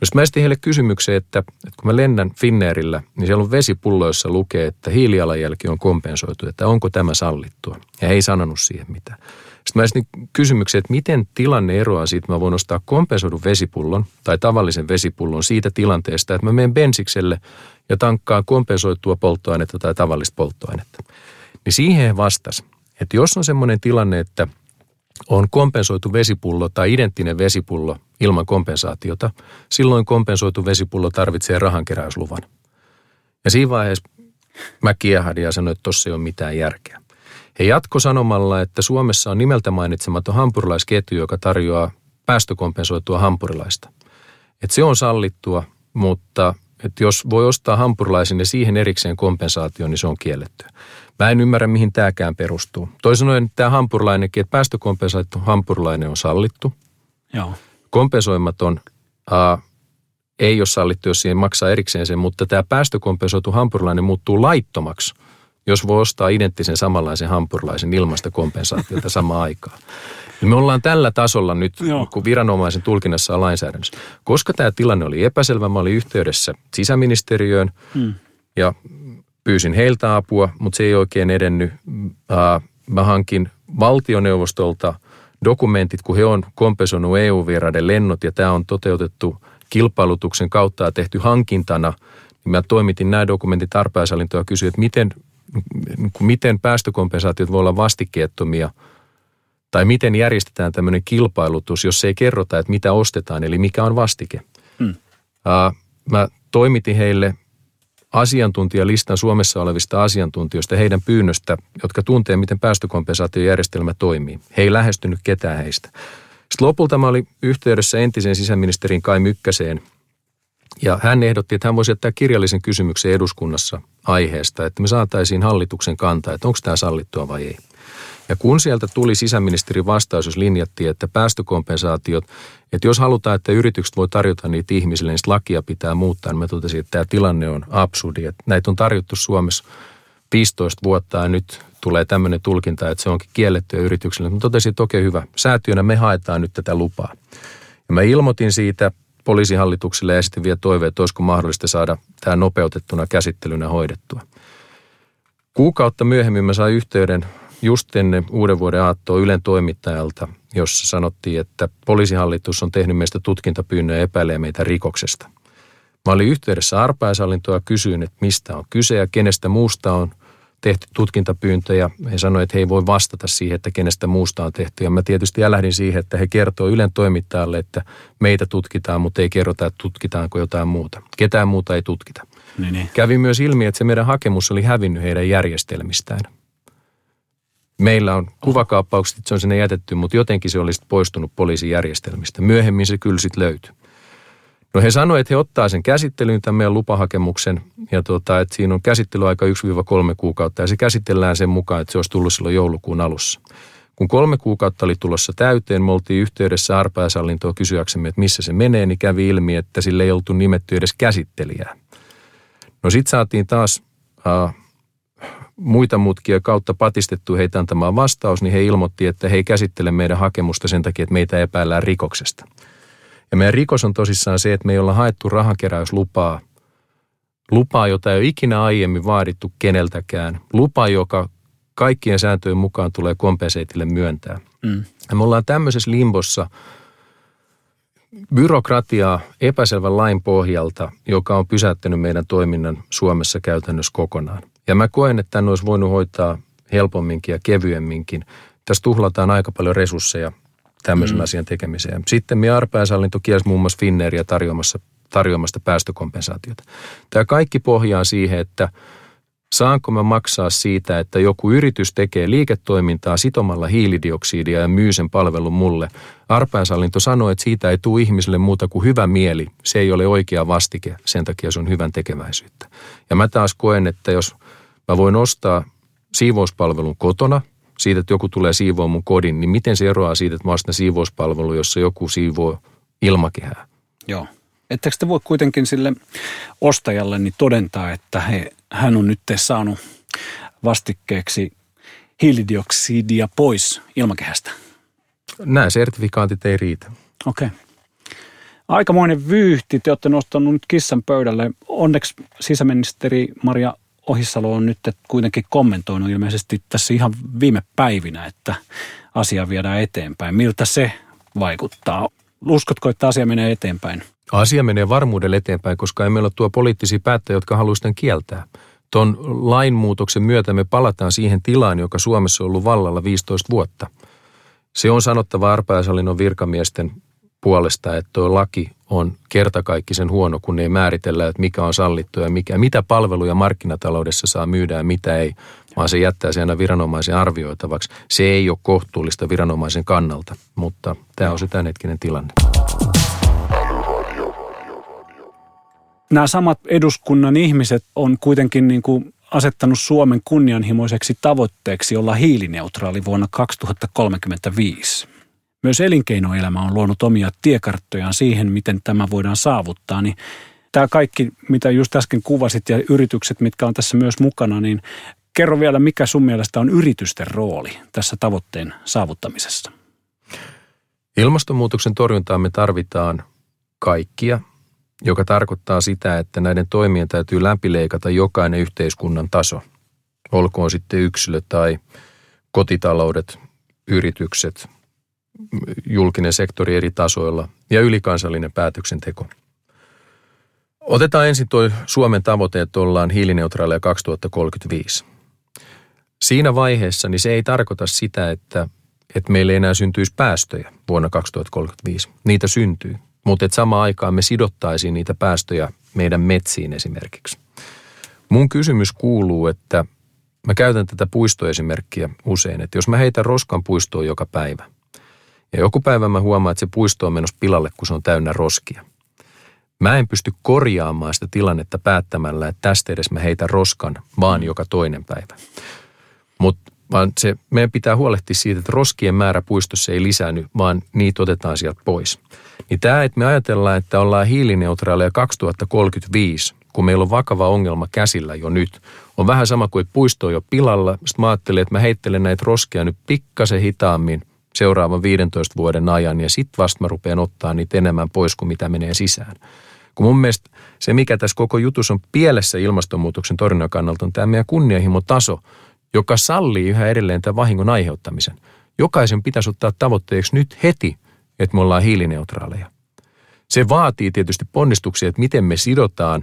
Jos mä esitin heille kysymyksen, että, että kun mä lennän Finnairillä, niin siellä on vesipullo, jossa lukee, että hiilijalanjälki on kompensoitu, että onko tämä sallittua. Ja he ei sanonut siihen mitään. Sitten mä esitin kysymyksen, että miten tilanne eroaa siitä, että mä voin ostaa kompensoidun vesipullon tai tavallisen vesipullon siitä tilanteesta, että mä menen bensikselle ja tankkaan kompensoitua polttoainetta tai tavallista polttoainetta. Niin siihen vastasi, että jos on semmoinen tilanne, että on kompensoitu vesipullo tai identtinen vesipullo ilman kompensaatiota, silloin kompensoitu vesipullo tarvitsee rahankeräysluvan. Ja siinä vaiheessa mä kiehahdin ja sanoin, että tossa ei ole mitään järkeä. He jatko sanomalla, että Suomessa on nimeltä mainitsematon hampurilaisketju, joka tarjoaa päästökompensoitua hampurilaista. Että se on sallittua, mutta että jos voi ostaa hampurilaisen ja siihen erikseen kompensaatio, niin se on kiellettyä. Mä en ymmärrä, mihin tämäkään perustuu. Toisin sanoen tämä hampurilainenkin, että päästökompensaatio hampurilainen on sallittu. Joo. Kompensoimaton ää, ei ole sallittu, jos siihen maksaa erikseen sen, mutta tämä päästökompensoitu hampurilainen muuttuu laittomaksi, jos voi ostaa identtisen samanlaisen hampurilaisen ilmasta kompensaatiota samaan aikaan. Me ollaan tällä tasolla nyt, Joo. kun viranomaisen tulkinnassa on lainsäädännössä. Koska tämä tilanne oli epäselvä, mä olin yhteydessä sisäministeriöön hmm. ja pyysin heiltä apua, mutta se ei oikein edennyt. Mä hankin valtioneuvostolta dokumentit, kun he on kompensoinut EU-vieraiden lennot ja tämä on toteutettu kilpailutuksen kautta ja tehty hankintana, niin mä toimitin nämä dokumentit tarpeensalintoa ja kysyin, että miten, miten päästökompensaatiot voi olla vastikkeettomia tai miten järjestetään tämmöinen kilpailutus, jos ei kerrota, että mitä ostetaan, eli mikä on vastike. Hmm. Mä toimitin heille asiantuntijalistan Suomessa olevista asiantuntijoista heidän pyynnöstä, jotka tuntee, miten päästökompensaatiojärjestelmä toimii. He ei lähestynyt ketään heistä. Sitten lopulta mä olin yhteydessä entisen sisäministerin Kai Mykkäseen, ja hän ehdotti, että hän voisi jättää kirjallisen kysymyksen eduskunnassa aiheesta, että me saataisiin hallituksen kantaa, että onko tämä sallittua vai ei. Ja kun sieltä tuli sisäministerin vastaus, jos linjattiin, että päästökompensaatiot, että jos halutaan, että yritykset voi tarjota niitä ihmisille, niin lakia pitää muuttaa, niin mä totesin, että tämä tilanne on absurdi. Että näitä on tarjottu Suomessa 15 vuotta ja nyt tulee tämmöinen tulkinta, että se onkin kiellettyä yrityksille. Mä totesin, että okei hyvä, säätiönä me haetaan nyt tätä lupaa. Ja mä ilmoitin siitä poliisihallitukselle ja toiveet, että olisiko mahdollista saada tämä nopeutettuna käsittelynä hoidettua. Kuukautta myöhemmin mä sain yhteyden just ennen uuden vuoden aattoa Ylen toimittajalta, jossa sanottiin, että poliisihallitus on tehnyt meistä tutkintapyynnön ja epäilee meitä rikoksesta. Mä olin yhteydessä arpajaishallintoa ja kysyin, että mistä on kyse ja kenestä muusta on tehty tutkintapyyntöjä. He sanoivat, että he ei voi vastata siihen, että kenestä muusta on tehty. Ja mä tietysti älähdin siihen, että he kertoo Ylen toimittajalle, että meitä tutkitaan, mutta ei kerrota, että tutkitaanko jotain muuta. Ketään muuta ei tutkita. Niin, niin. Kävi myös ilmi, että se meidän hakemus oli hävinnyt heidän järjestelmistään. Meillä on kuvakaappaukset, että se on sinne jätetty, mutta jotenkin se olisi poistunut poliisin järjestelmistä. Myöhemmin se kyllä sitten löytyi. No he sanoivat, että he ottaa sen käsittelyyn tämän meidän lupahakemuksen ja tota, että siinä on käsittelyaika 1-3 kuukautta ja se käsitellään sen mukaan, että se olisi tullut silloin joulukuun alussa. Kun kolme kuukautta oli tulossa täyteen, me oltiin yhteydessä arpajasallintoa kysyäksemme, että missä se menee, niin kävi ilmi, että sille ei oltu nimetty edes käsittelijää. No sitten saatiin taas äh, muita mutkia kautta patistettu heitä antamaan vastaus, niin he ilmoitti, että he ei käsittele meidän hakemusta sen takia, että meitä epäillään rikoksesta. Ja meidän rikos on tosissaan se, että me ei olla haettu rahakeräyslupaa, lupaa, jota ei ole ikinä aiemmin vaadittu keneltäkään, lupa, joka kaikkien sääntöjen mukaan tulee kompenseitille myöntää. Mm. Ja me ollaan tämmöisessä limbossa byrokratiaa epäselvän lain pohjalta, joka on pysäyttänyt meidän toiminnan Suomessa käytännössä kokonaan. Ja mä koen, että tämän olisi voinut hoitaa helpomminkin ja kevyemminkin. Tässä tuhlataan aika paljon resursseja tämmöisen mm. asian tekemiseen. Sitten me arpajaishallinto kielsi muun muassa Finnairia tarjoamassa, tarjoamasta päästökompensaatiota. Tämä kaikki pohjaa siihen, että saanko mä maksaa siitä, että joku yritys tekee liiketoimintaa sitomalla hiilidioksidia ja myy sen palvelun mulle. Arpajaishallinto sanoo, että siitä ei tule ihmiselle muuta kuin hyvä mieli. Se ei ole oikea vastike, sen takia se on hyvän tekeväisyyttä. Ja mä taas koen, että jos mä voin ostaa siivouspalvelun kotona – siitä, että joku tulee siivoa mun kodin, niin miten se eroaa siitä, että mä ostan siivouspalvelu, jossa joku siivoo ilmakehää? Joo. Etteikö te voi kuitenkin sille ostajalle niin todentaa, että he, hän on nyt saanut vastikkeeksi hiilidioksidia pois ilmakehästä? Nämä sertifikaatit ei riitä. Okei. Okay. Aikamoinen vyyhti. Te olette nostanut nyt kissan pöydälle. Onneksi sisäministeri Maria Ohisalo on nyt kuitenkin kommentoinut ilmeisesti tässä ihan viime päivinä, että asia viedään eteenpäin. Miltä se vaikuttaa? Uskotko, että asia menee eteenpäin? Asia menee varmuudelle eteenpäin, koska emme ole tuo poliittisia päättäjiä, jotka haluaisivat tämän kieltää. Tuon lainmuutoksen myötä me palataan siihen tilaan, joka Suomessa on ollut vallalla 15 vuotta. Se on sanottava arpajaisalinnon virkamiesten puolesta, että tuo laki on kertakaikkisen huono, kun ei määritellä, että mikä on sallittu ja mikä, mitä palveluja markkinataloudessa saa myydä ja mitä ei, vaan se jättää sen aina viranomaisen arvioitavaksi. Se ei ole kohtuullista viranomaisen kannalta, mutta tämä on se tämänhetkinen tilanne. Nämä samat eduskunnan ihmiset on kuitenkin niin kuin asettanut Suomen kunnianhimoiseksi tavoitteeksi olla hiilineutraali vuonna 2035 myös elinkeinoelämä on luonut omia tiekarttojaan siihen, miten tämä voidaan saavuttaa, niin tämä kaikki, mitä just äsken kuvasit ja yritykset, mitkä on tässä myös mukana, niin kerro vielä, mikä sun mielestä on yritysten rooli tässä tavoitteen saavuttamisessa? Ilmastonmuutoksen torjuntaan me tarvitaan kaikkia, joka tarkoittaa sitä, että näiden toimien täytyy läpileikata jokainen yhteiskunnan taso. Olkoon sitten yksilö tai kotitaloudet, yritykset, julkinen sektori eri tasoilla ja ylikansallinen päätöksenteko. Otetaan ensin tuo Suomen tavoite, että ollaan hiilineutraaleja 2035. Siinä vaiheessa niin se ei tarkoita sitä, että, että meillä ei enää syntyisi päästöjä vuonna 2035. Niitä syntyy, mutta samaan aikaan me sidottaisiin niitä päästöjä meidän metsiin esimerkiksi. Mun kysymys kuuluu, että mä käytän tätä puistoesimerkkiä usein, että jos mä heitän roskan puistoon joka päivä – ja joku päivä mä huomaan, että se puisto on menossa pilalle, kun se on täynnä roskia. Mä en pysty korjaamaan sitä tilannetta päättämällä, että tästä edes mä heitän roskan vaan joka toinen päivä. Mutta vaan se, meidän pitää huolehtia siitä, että roskien määrä puistossa ei lisäänny, vaan niitä otetaan sieltä pois. Niin tämä, että me ajatellaan, että ollaan hiilineutraaleja 2035, kun meillä on vakava ongelma käsillä jo nyt, on vähän sama kuin puisto on jo pilalla. Sitten mä ajattelin, että mä heittelen näitä roskia nyt pikkasen hitaammin – seuraavan 15 vuoden ajan ja sitten vasta mä rupean ottaa niitä enemmän pois kuin mitä menee sisään. Kun mun mielestä se, mikä tässä koko jutus on pielessä ilmastonmuutoksen torjunnan kannalta, on tämä meidän kunnianhimotaso, joka sallii yhä edelleen tämän vahingon aiheuttamisen. Jokaisen pitäisi ottaa tavoitteeksi nyt heti, että me ollaan hiilineutraaleja. Se vaatii tietysti ponnistuksia, että miten me sidotaan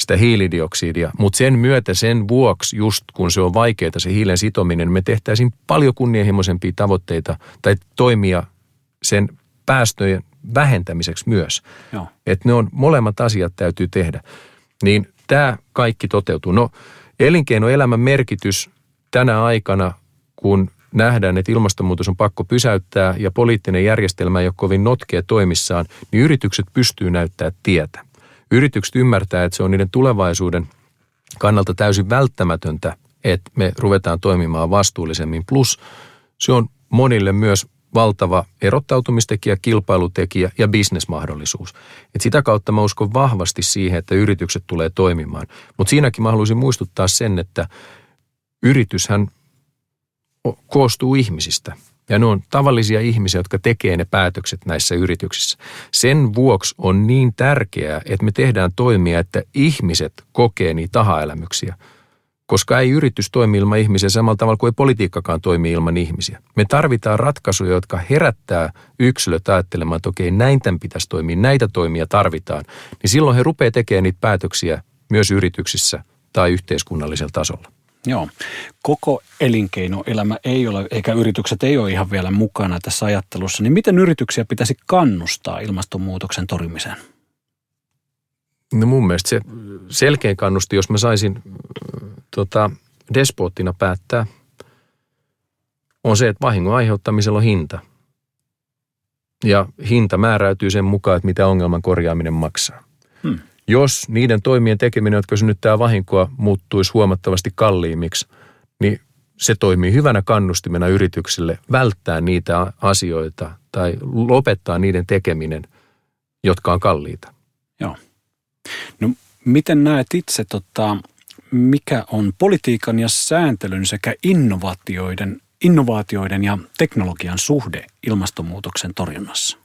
sitä hiilidioksidia, mutta sen myötä sen vuoksi, just kun se on vaikeaa se hiilen sitominen, me tehtäisiin paljon kunnianhimoisempia tavoitteita tai toimia sen päästöjen vähentämiseksi myös. Että ne on molemmat asiat täytyy tehdä. Niin tämä kaikki toteutuu. No elinkeinoelämän merkitys tänä aikana, kun nähdään, että ilmastonmuutos on pakko pysäyttää ja poliittinen järjestelmä ei ole kovin notkea toimissaan, niin yritykset pystyy näyttää tietä. Yritykset ymmärtää, että se on niiden tulevaisuuden kannalta täysin välttämätöntä, että me ruvetaan toimimaan vastuullisemmin. Plus se on monille myös valtava erottautumistekijä, kilpailutekijä ja bisnesmahdollisuus. Et sitä kautta mä uskon vahvasti siihen, että yritykset tulee toimimaan. Mutta siinäkin mä haluaisin muistuttaa sen, että yrityshän koostuu ihmisistä. Ja ne on tavallisia ihmisiä, jotka tekee ne päätökset näissä yrityksissä. Sen vuoksi on niin tärkeää, että me tehdään toimia, että ihmiset kokee niitä tahaelämyksiä. Koska ei yritys toimi ilman ihmisiä samalla tavalla kuin ei politiikkakaan toimi ilman ihmisiä. Me tarvitaan ratkaisuja, jotka herättää yksilöt ajattelemaan, että okei, näin tämän pitäisi toimia, näitä toimia tarvitaan. Niin silloin he rupeaa tekemään niitä päätöksiä myös yrityksissä tai yhteiskunnallisella tasolla. Joo. Koko elinkeinoelämä ei ole, eikä yritykset ei ole ihan vielä mukana tässä ajattelussa. Niin miten yrityksiä pitäisi kannustaa ilmastonmuutoksen torjumiseen? No mun mielestä se selkeä kannusti, jos mä saisin tota, despoottina päättää, on se, että vahingon aiheuttamisella on hinta. Ja hinta määräytyy sen mukaan, että mitä ongelman korjaaminen maksaa. Jos niiden toimien tekeminen, jotka synnyttää vahinkoa, muuttuisi huomattavasti kalliimmiksi, niin se toimii hyvänä kannustimena yrityksille välttää niitä asioita tai lopettaa niiden tekeminen, jotka on kalliita. Joo. No miten näet itse, tota, mikä on politiikan ja sääntelyn sekä innovaatioiden, innovaatioiden ja teknologian suhde ilmastonmuutoksen torjunnassa?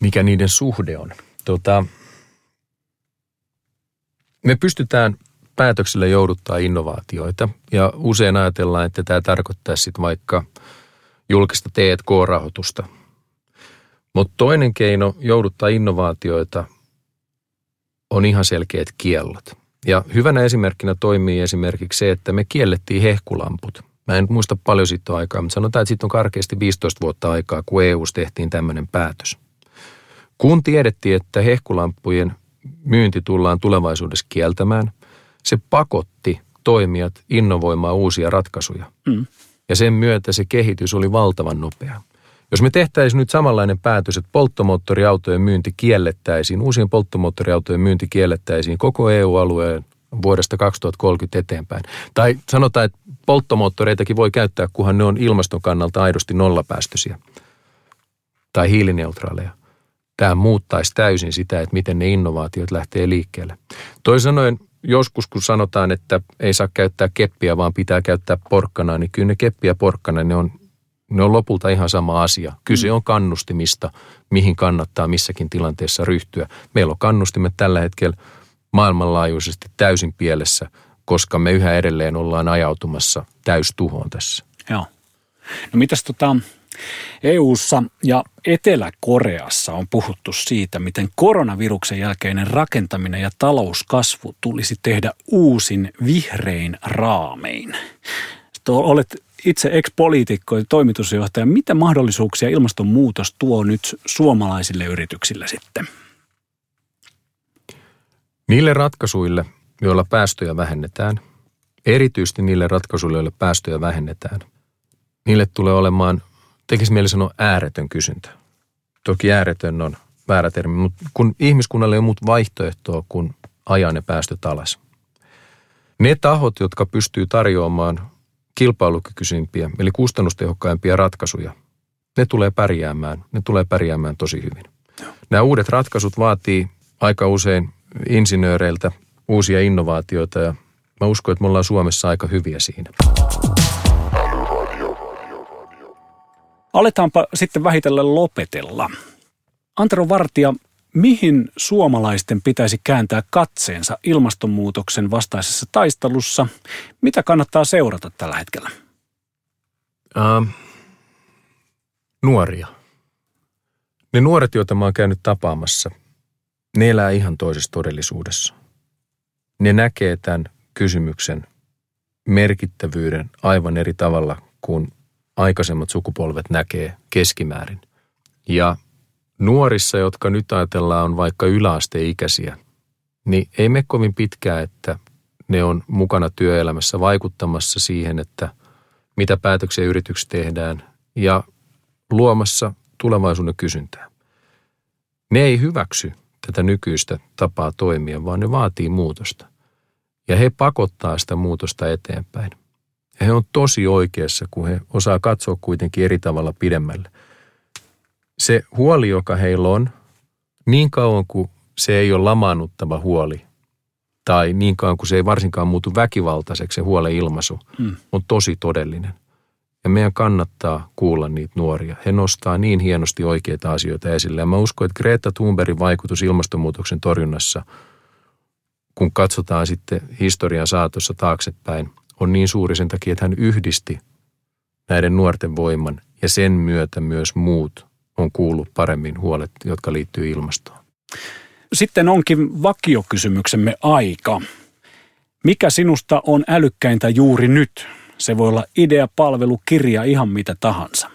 Mikä niiden suhde on? Tota, me pystytään päätöksille jouduttaa innovaatioita ja usein ajatellaan, että tämä tarkoittaa sitten vaikka julkista T&K-rahoitusta. Mutta toinen keino jouduttaa innovaatioita on ihan selkeät kiellot. Ja hyvänä esimerkkinä toimii esimerkiksi se, että me kiellettiin hehkulamput. Mä en muista paljon siitä aikaa, mutta sanotaan, että siitä on karkeasti 15 vuotta aikaa, kun eu tehtiin tämmöinen päätös. Kun tiedettiin, että hehkulampujen myynti tullaan tulevaisuudessa kieltämään, se pakotti toimijat innovoimaan uusia ratkaisuja. Mm. Ja sen myötä se kehitys oli valtavan nopea. Jos me tehtäisiin nyt samanlainen päätös, että polttomoottoriautojen myynti kiellettäisiin, uusien polttomoottoriautojen myynti kiellettäisiin koko EU-alueen vuodesta 2030 eteenpäin. Tai sanotaan, että polttomoottoreitakin voi käyttää, kunhan ne on ilmaston kannalta aidosti nollapäästöisiä tai hiilineutraaleja tämä muuttaisi täysin sitä, että miten ne innovaatiot lähtee liikkeelle. Toisin sanoen, joskus kun sanotaan, että ei saa käyttää keppiä, vaan pitää käyttää porkkana, niin kyllä ne keppiä ja porkkana, ne on, ne on lopulta ihan sama asia. Kyse mm. on kannustimista, mihin kannattaa missäkin tilanteessa ryhtyä. Meillä on kannustimet tällä hetkellä maailmanlaajuisesti täysin pielessä, koska me yhä edelleen ollaan ajautumassa täystuhoon tässä. Joo. No mitäs tota, EU:ssa ja Etelä-Koreassa on puhuttu siitä, miten koronaviruksen jälkeinen rakentaminen ja talouskasvu tulisi tehdä uusin vihrein raamein. Olet itse ex-poliitikko ja toimitusjohtaja. Mitä mahdollisuuksia ilmastonmuutos tuo nyt suomalaisille yrityksille sitten? Niille ratkaisuille, joilla päästöjä vähennetään, erityisesti niille ratkaisuille, joilla päästöjä vähennetään, niille tulee olemaan tekisi mieli sanoa ääretön kysyntä. Toki ääretön on väärä termi, mutta kun ihmiskunnalle ei ole muuta vaihtoehtoa kuin ajaa ne päästöt alas. Ne tahot, jotka pystyy tarjoamaan kilpailukykyisimpiä, eli kustannustehokkaimpia ratkaisuja, ne tulee pärjäämään, ne tulee pärjäämään tosi hyvin. Nämä uudet ratkaisut vaatii aika usein insinööreiltä uusia innovaatioita ja mä uskon, että me ollaan Suomessa aika hyviä siinä. Aletaanpa sitten vähitellen lopetella. Antero Vartija, Mihin suomalaisten pitäisi kääntää katseensa ilmastonmuutoksen vastaisessa taistelussa? Mitä kannattaa seurata tällä hetkellä? Uh, nuoria. Ne nuoret, joita mä oon käynyt tapaamassa, ne elää ihan toisessa todellisuudessa. Ne näkee tämän kysymyksen merkittävyyden aivan eri tavalla kuin aikaisemmat sukupolvet näkee keskimäärin. Ja nuorissa, jotka nyt ajatellaan on vaikka yläasteikäisiä, niin ei me kovin pitkään, että ne on mukana työelämässä vaikuttamassa siihen, että mitä päätöksiä yrityksiä tehdään ja luomassa tulevaisuuden kysyntää. Ne ei hyväksy tätä nykyistä tapaa toimia, vaan ne vaatii muutosta. Ja he pakottaa sitä muutosta eteenpäin. Ja he on tosi oikeassa, kun he osaa katsoa kuitenkin eri tavalla pidemmälle. Se huoli, joka heillä on, niin kauan kuin se ei ole lamaannuttava huoli, tai niin kauan kuin se ei varsinkaan muutu väkivaltaiseksi se huolen ilmaisu, hmm. on tosi todellinen. Ja meidän kannattaa kuulla niitä nuoria. He nostaa niin hienosti oikeita asioita esille. Ja mä uskon, että Greta Thunbergin vaikutus ilmastonmuutoksen torjunnassa, kun katsotaan sitten historian saatossa taaksepäin, on niin suuri sen takia, että hän yhdisti näiden nuorten voiman ja sen myötä myös muut on kuullut paremmin huolet, jotka liittyy ilmastoon. Sitten onkin vakiokysymyksemme aika. Mikä sinusta on älykkäintä juuri nyt? Se voi olla idea, palvelu, kirja, ihan mitä tahansa.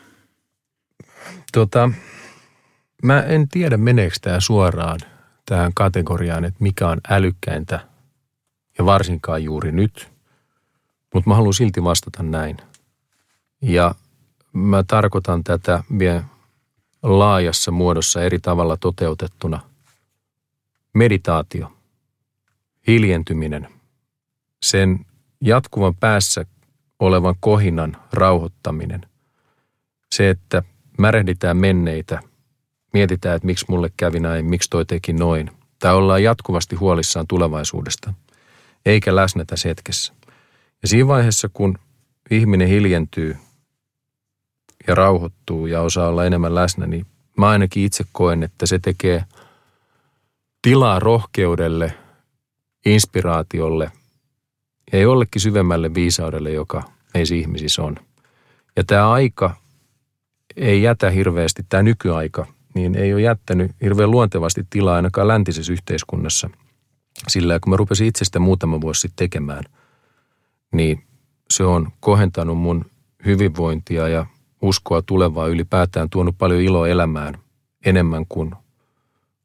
Tota, mä en tiedä meneekö tämä suoraan tähän kategoriaan, että mikä on älykkäintä ja varsinkaan juuri nyt. Mutta mä haluan silti vastata näin. Ja mä tarkoitan tätä vielä laajassa muodossa eri tavalla toteutettuna. Meditaatio, hiljentyminen, sen jatkuvan päässä olevan kohinan rauhoittaminen. Se, että märehditään menneitä, mietitään, että miksi mulle kävi näin, miksi toi teki noin. Tai ollaan jatkuvasti huolissaan tulevaisuudesta, eikä läsnä tässä hetkessä. Ja siinä vaiheessa, kun ihminen hiljentyy ja rauhoittuu ja osaa olla enemmän läsnä, niin mä ainakin itse koen, että se tekee tilaa rohkeudelle, inspiraatiolle ja jollekin syvemmälle viisaudelle, joka meissä ihmisissä on. Ja tämä aika ei jätä hirveästi, tämä nykyaika, niin ei ole jättänyt hirveän luontevasti tilaa ainakaan läntisessä yhteiskunnassa. Sillä kun mä rupesin itsestä muutama vuosi sitten tekemään, niin se on kohentanut mun hyvinvointia ja uskoa tulevaa ylipäätään tuonut paljon iloa elämään enemmän kuin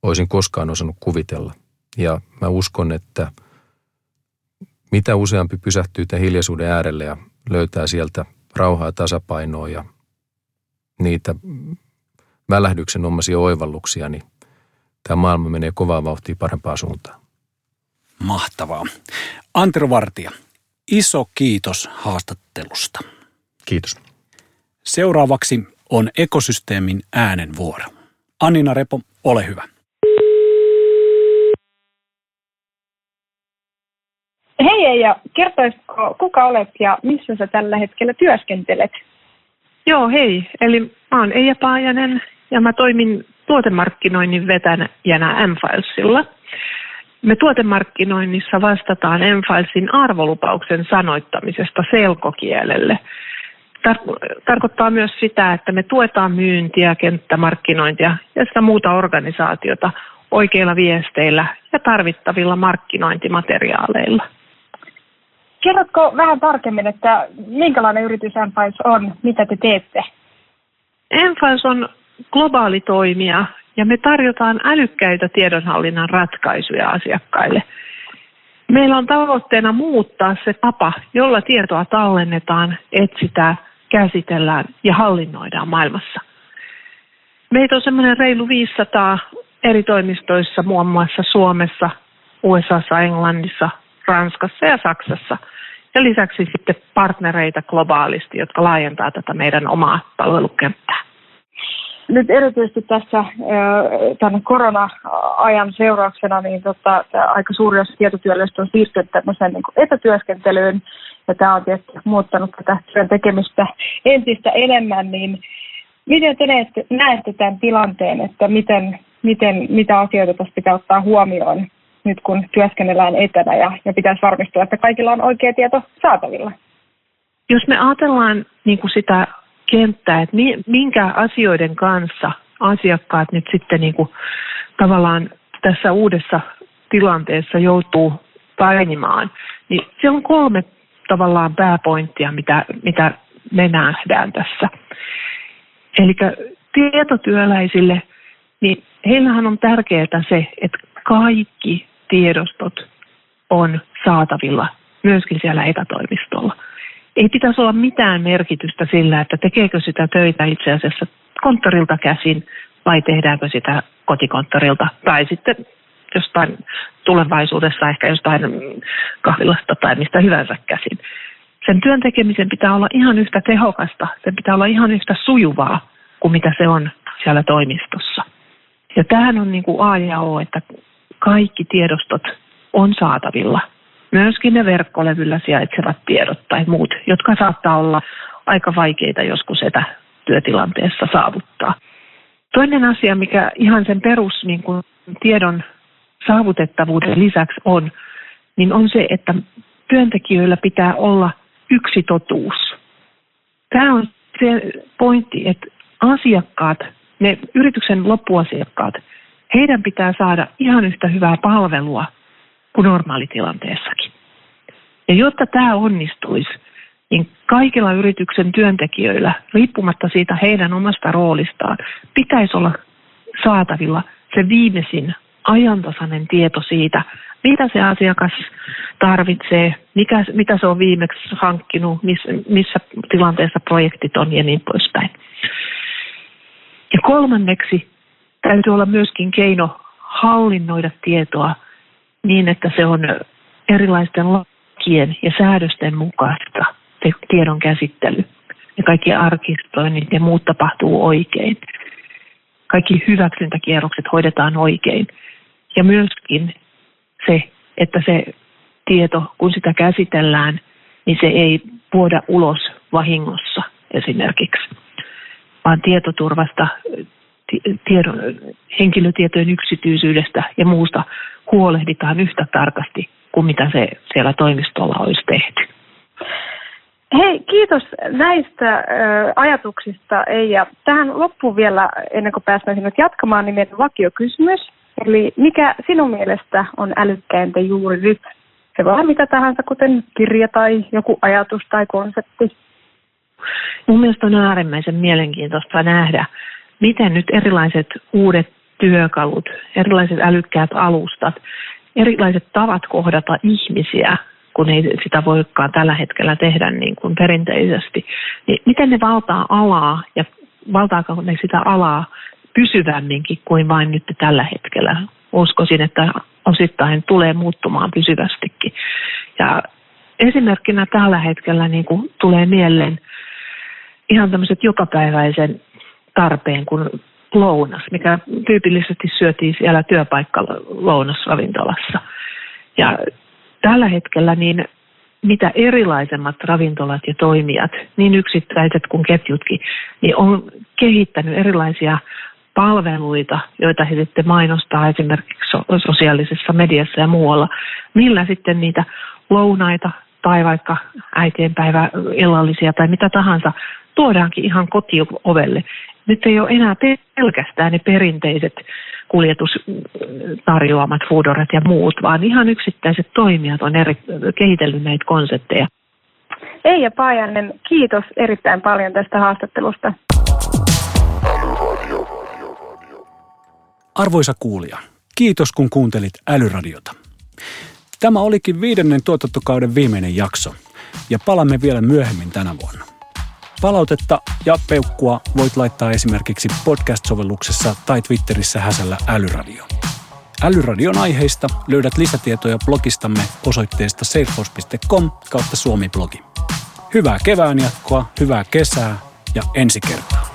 olisin koskaan osannut kuvitella. Ja mä uskon, että mitä useampi pysähtyy tämän hiljaisuuden äärelle ja löytää sieltä rauhaa ja tasapainoa ja niitä välähdyksen omaisia oivalluksia, niin tämä maailma menee kovaa vauhtia parempaan suuntaan. Mahtavaa. Antero Vartija, iso kiitos haastattelusta. Kiitos. Seuraavaksi on ekosysteemin äänen vuoro. Annina Repo, ole hyvä. Hei Eija, kertoisitko kuka olet ja missä sä tällä hetkellä työskentelet? Joo, hei. Eli mä oon Eija Paajanen ja mä toimin tuotemarkkinoinnin vetäjänä M-Filesilla. Me tuotemarkkinoinnissa vastataan M-Filesin arvolupauksen sanoittamisesta selkokielelle. Tar- tarkoittaa myös sitä, että me tuetaan myyntiä, kenttämarkkinointia ja sitä muuta organisaatiota oikeilla viesteillä ja tarvittavilla markkinointimateriaaleilla. Kerrotko vähän tarkemmin, että minkälainen yritys Enfiles on, mitä te teette? Enfiles on globaali toimija ja me tarjotaan älykkäitä tiedonhallinnan ratkaisuja asiakkaille. Meillä on tavoitteena muuttaa se tapa, jolla tietoa tallennetaan, etsitään, käsitellään ja hallinnoidaan maailmassa. Meitä on semmoinen reilu 500 eri toimistoissa, muun muassa Suomessa, USAssa, Englannissa, Ranskassa ja Saksassa – ja lisäksi sitten partnereita globaalisti, jotka laajentaa tätä meidän omaa palvelukenttää. Nyt erityisesti tässä tämän korona-ajan seurauksena niin tota, aika suuri osa tietotyöllistä on siirtynyt tämmöiseen niin etätyöskentelyyn ja tämä on tietysti muuttanut tätä työn tekemistä entistä enemmän, niin miten te näette, näette tämän tilanteen, että miten miten, mitä asioita tässä pitää ottaa huomioon nyt kun työskennellään etänä ja, ja pitäisi varmistua, että kaikilla on oikea tieto saatavilla. Jos me ajatellaan niin kuin sitä kenttää, että minkä asioiden kanssa asiakkaat nyt sitten niin kuin tavallaan tässä uudessa tilanteessa joutuu painimaan, niin siellä on kolme tavallaan pääpointtia, mitä, mitä me nähdään tässä. Eli tietotyöläisille, niin heillähän on tärkeää se, että kaikki tiedostot on saatavilla myöskin siellä etätoimistolla. Ei pitäisi olla mitään merkitystä sillä, että tekeekö sitä töitä itse asiassa konttorilta käsin vai tehdäänkö sitä kotikonttorilta tai sitten jostain tulevaisuudessa ehkä jostain kahvilasta tai mistä hyvänsä käsin. Sen työn tekemisen pitää olla ihan yhtä tehokasta, sen pitää olla ihan yhtä sujuvaa kuin mitä se on siellä toimistossa. Ja tämähän on niin kuin A ja O, että kaikki tiedostot on saatavilla. Myöskin ne verkkolevyllä sijaitsevat tiedot tai muut, jotka saattaa olla aika vaikeita joskus etätyötilanteessa saavuttaa. Toinen asia, mikä ihan sen perus niin kuin tiedon saavutettavuuden lisäksi on, niin on se, että työntekijöillä pitää olla yksi totuus. Tämä on se pointti, että asiakkaat, ne yrityksen loppuasiakkaat, heidän pitää saada ihan yhtä hyvää palvelua kuin normaalitilanteessakin. Ja jotta tämä onnistuisi, niin kaikilla yrityksen työntekijöillä, riippumatta siitä heidän omasta roolistaan, pitäisi olla saatavilla se viimeisin ajantasainen tieto siitä, mitä se asiakas tarvitsee, mikä, mitä se on viimeksi hankkinut, missä, missä tilanteessa projektit on ja niin poispäin. Ja kolmanneksi täytyy olla myöskin keino hallinnoida tietoa niin, että se on erilaisten lakien ja säädösten mukaista tiedon käsittely. Ja kaikki arkistoinnit ja muut tapahtuu oikein. Kaikki hyväksyntäkierrokset hoidetaan oikein. Ja myöskin se, että se tieto, kun sitä käsitellään, niin se ei vuoda ulos vahingossa esimerkiksi, vaan tietoturvasta tiedon, henkilötietojen yksityisyydestä ja muusta huolehditaan yhtä tarkasti kuin mitä se siellä toimistolla olisi tehty. Hei, kiitos näistä ö, ajatuksista Eija. Tähän loppuun vielä, ennen kuin päästään sinut jatkamaan, niin meidän vakiokysymys. Eli mikä sinun mielestä on älykkäintä juuri nyt? Se voi olla mitä tahansa, kuten kirja tai joku ajatus tai konsepti. Mun mielestä on äärimmäisen mielenkiintoista nähdä, miten nyt erilaiset uudet työkalut, erilaiset älykkäät alustat, erilaiset tavat kohdata ihmisiä, kun ei sitä voikaan tällä hetkellä tehdä niin kuin perinteisesti, niin miten ne valtaa alaa ja valtaako ne sitä alaa pysyvämminkin kuin vain nyt tällä hetkellä. Uskoisin, että osittain tulee muuttumaan pysyvästikin. Ja esimerkkinä tällä hetkellä niin kuin tulee mieleen ihan tämmöiset jokapäiväisen tarpeen kuin lounas, mikä tyypillisesti syötiin siellä työpaikka lounasravintolassa. Ja tällä hetkellä niin mitä erilaisemmat ravintolat ja toimijat, niin yksittäiset kuin ketjutkin, niin on kehittänyt erilaisia palveluita, joita he sitten mainostaa esimerkiksi sosiaalisessa mediassa ja muualla, millä sitten niitä lounaita tai vaikka äitienpäivä illallisia tai mitä tahansa tuodaankin ihan kotiovelle nyt ei ole enää pelkästään ne perinteiset kuljetustarjoamat foodorat ja muut, vaan ihan yksittäiset toimijat on eri, kehitellyt näitä konsepteja. Eija Paajanen, kiitos erittäin paljon tästä haastattelusta. Arvoisa kuulija, kiitos kun kuuntelit Älyradiota. Tämä olikin viidennen tuotantokauden viimeinen jakso ja palamme vielä myöhemmin tänä vuonna. Palautetta ja peukkua voit laittaa esimerkiksi podcast-sovelluksessa tai Twitterissä häsällä Älyradio. Älyradion aiheista löydät lisätietoja blogistamme osoitteesta salesforce.com kautta suomi-blogi. Hyvää kevään jatkoa, hyvää kesää ja ensi kertaa.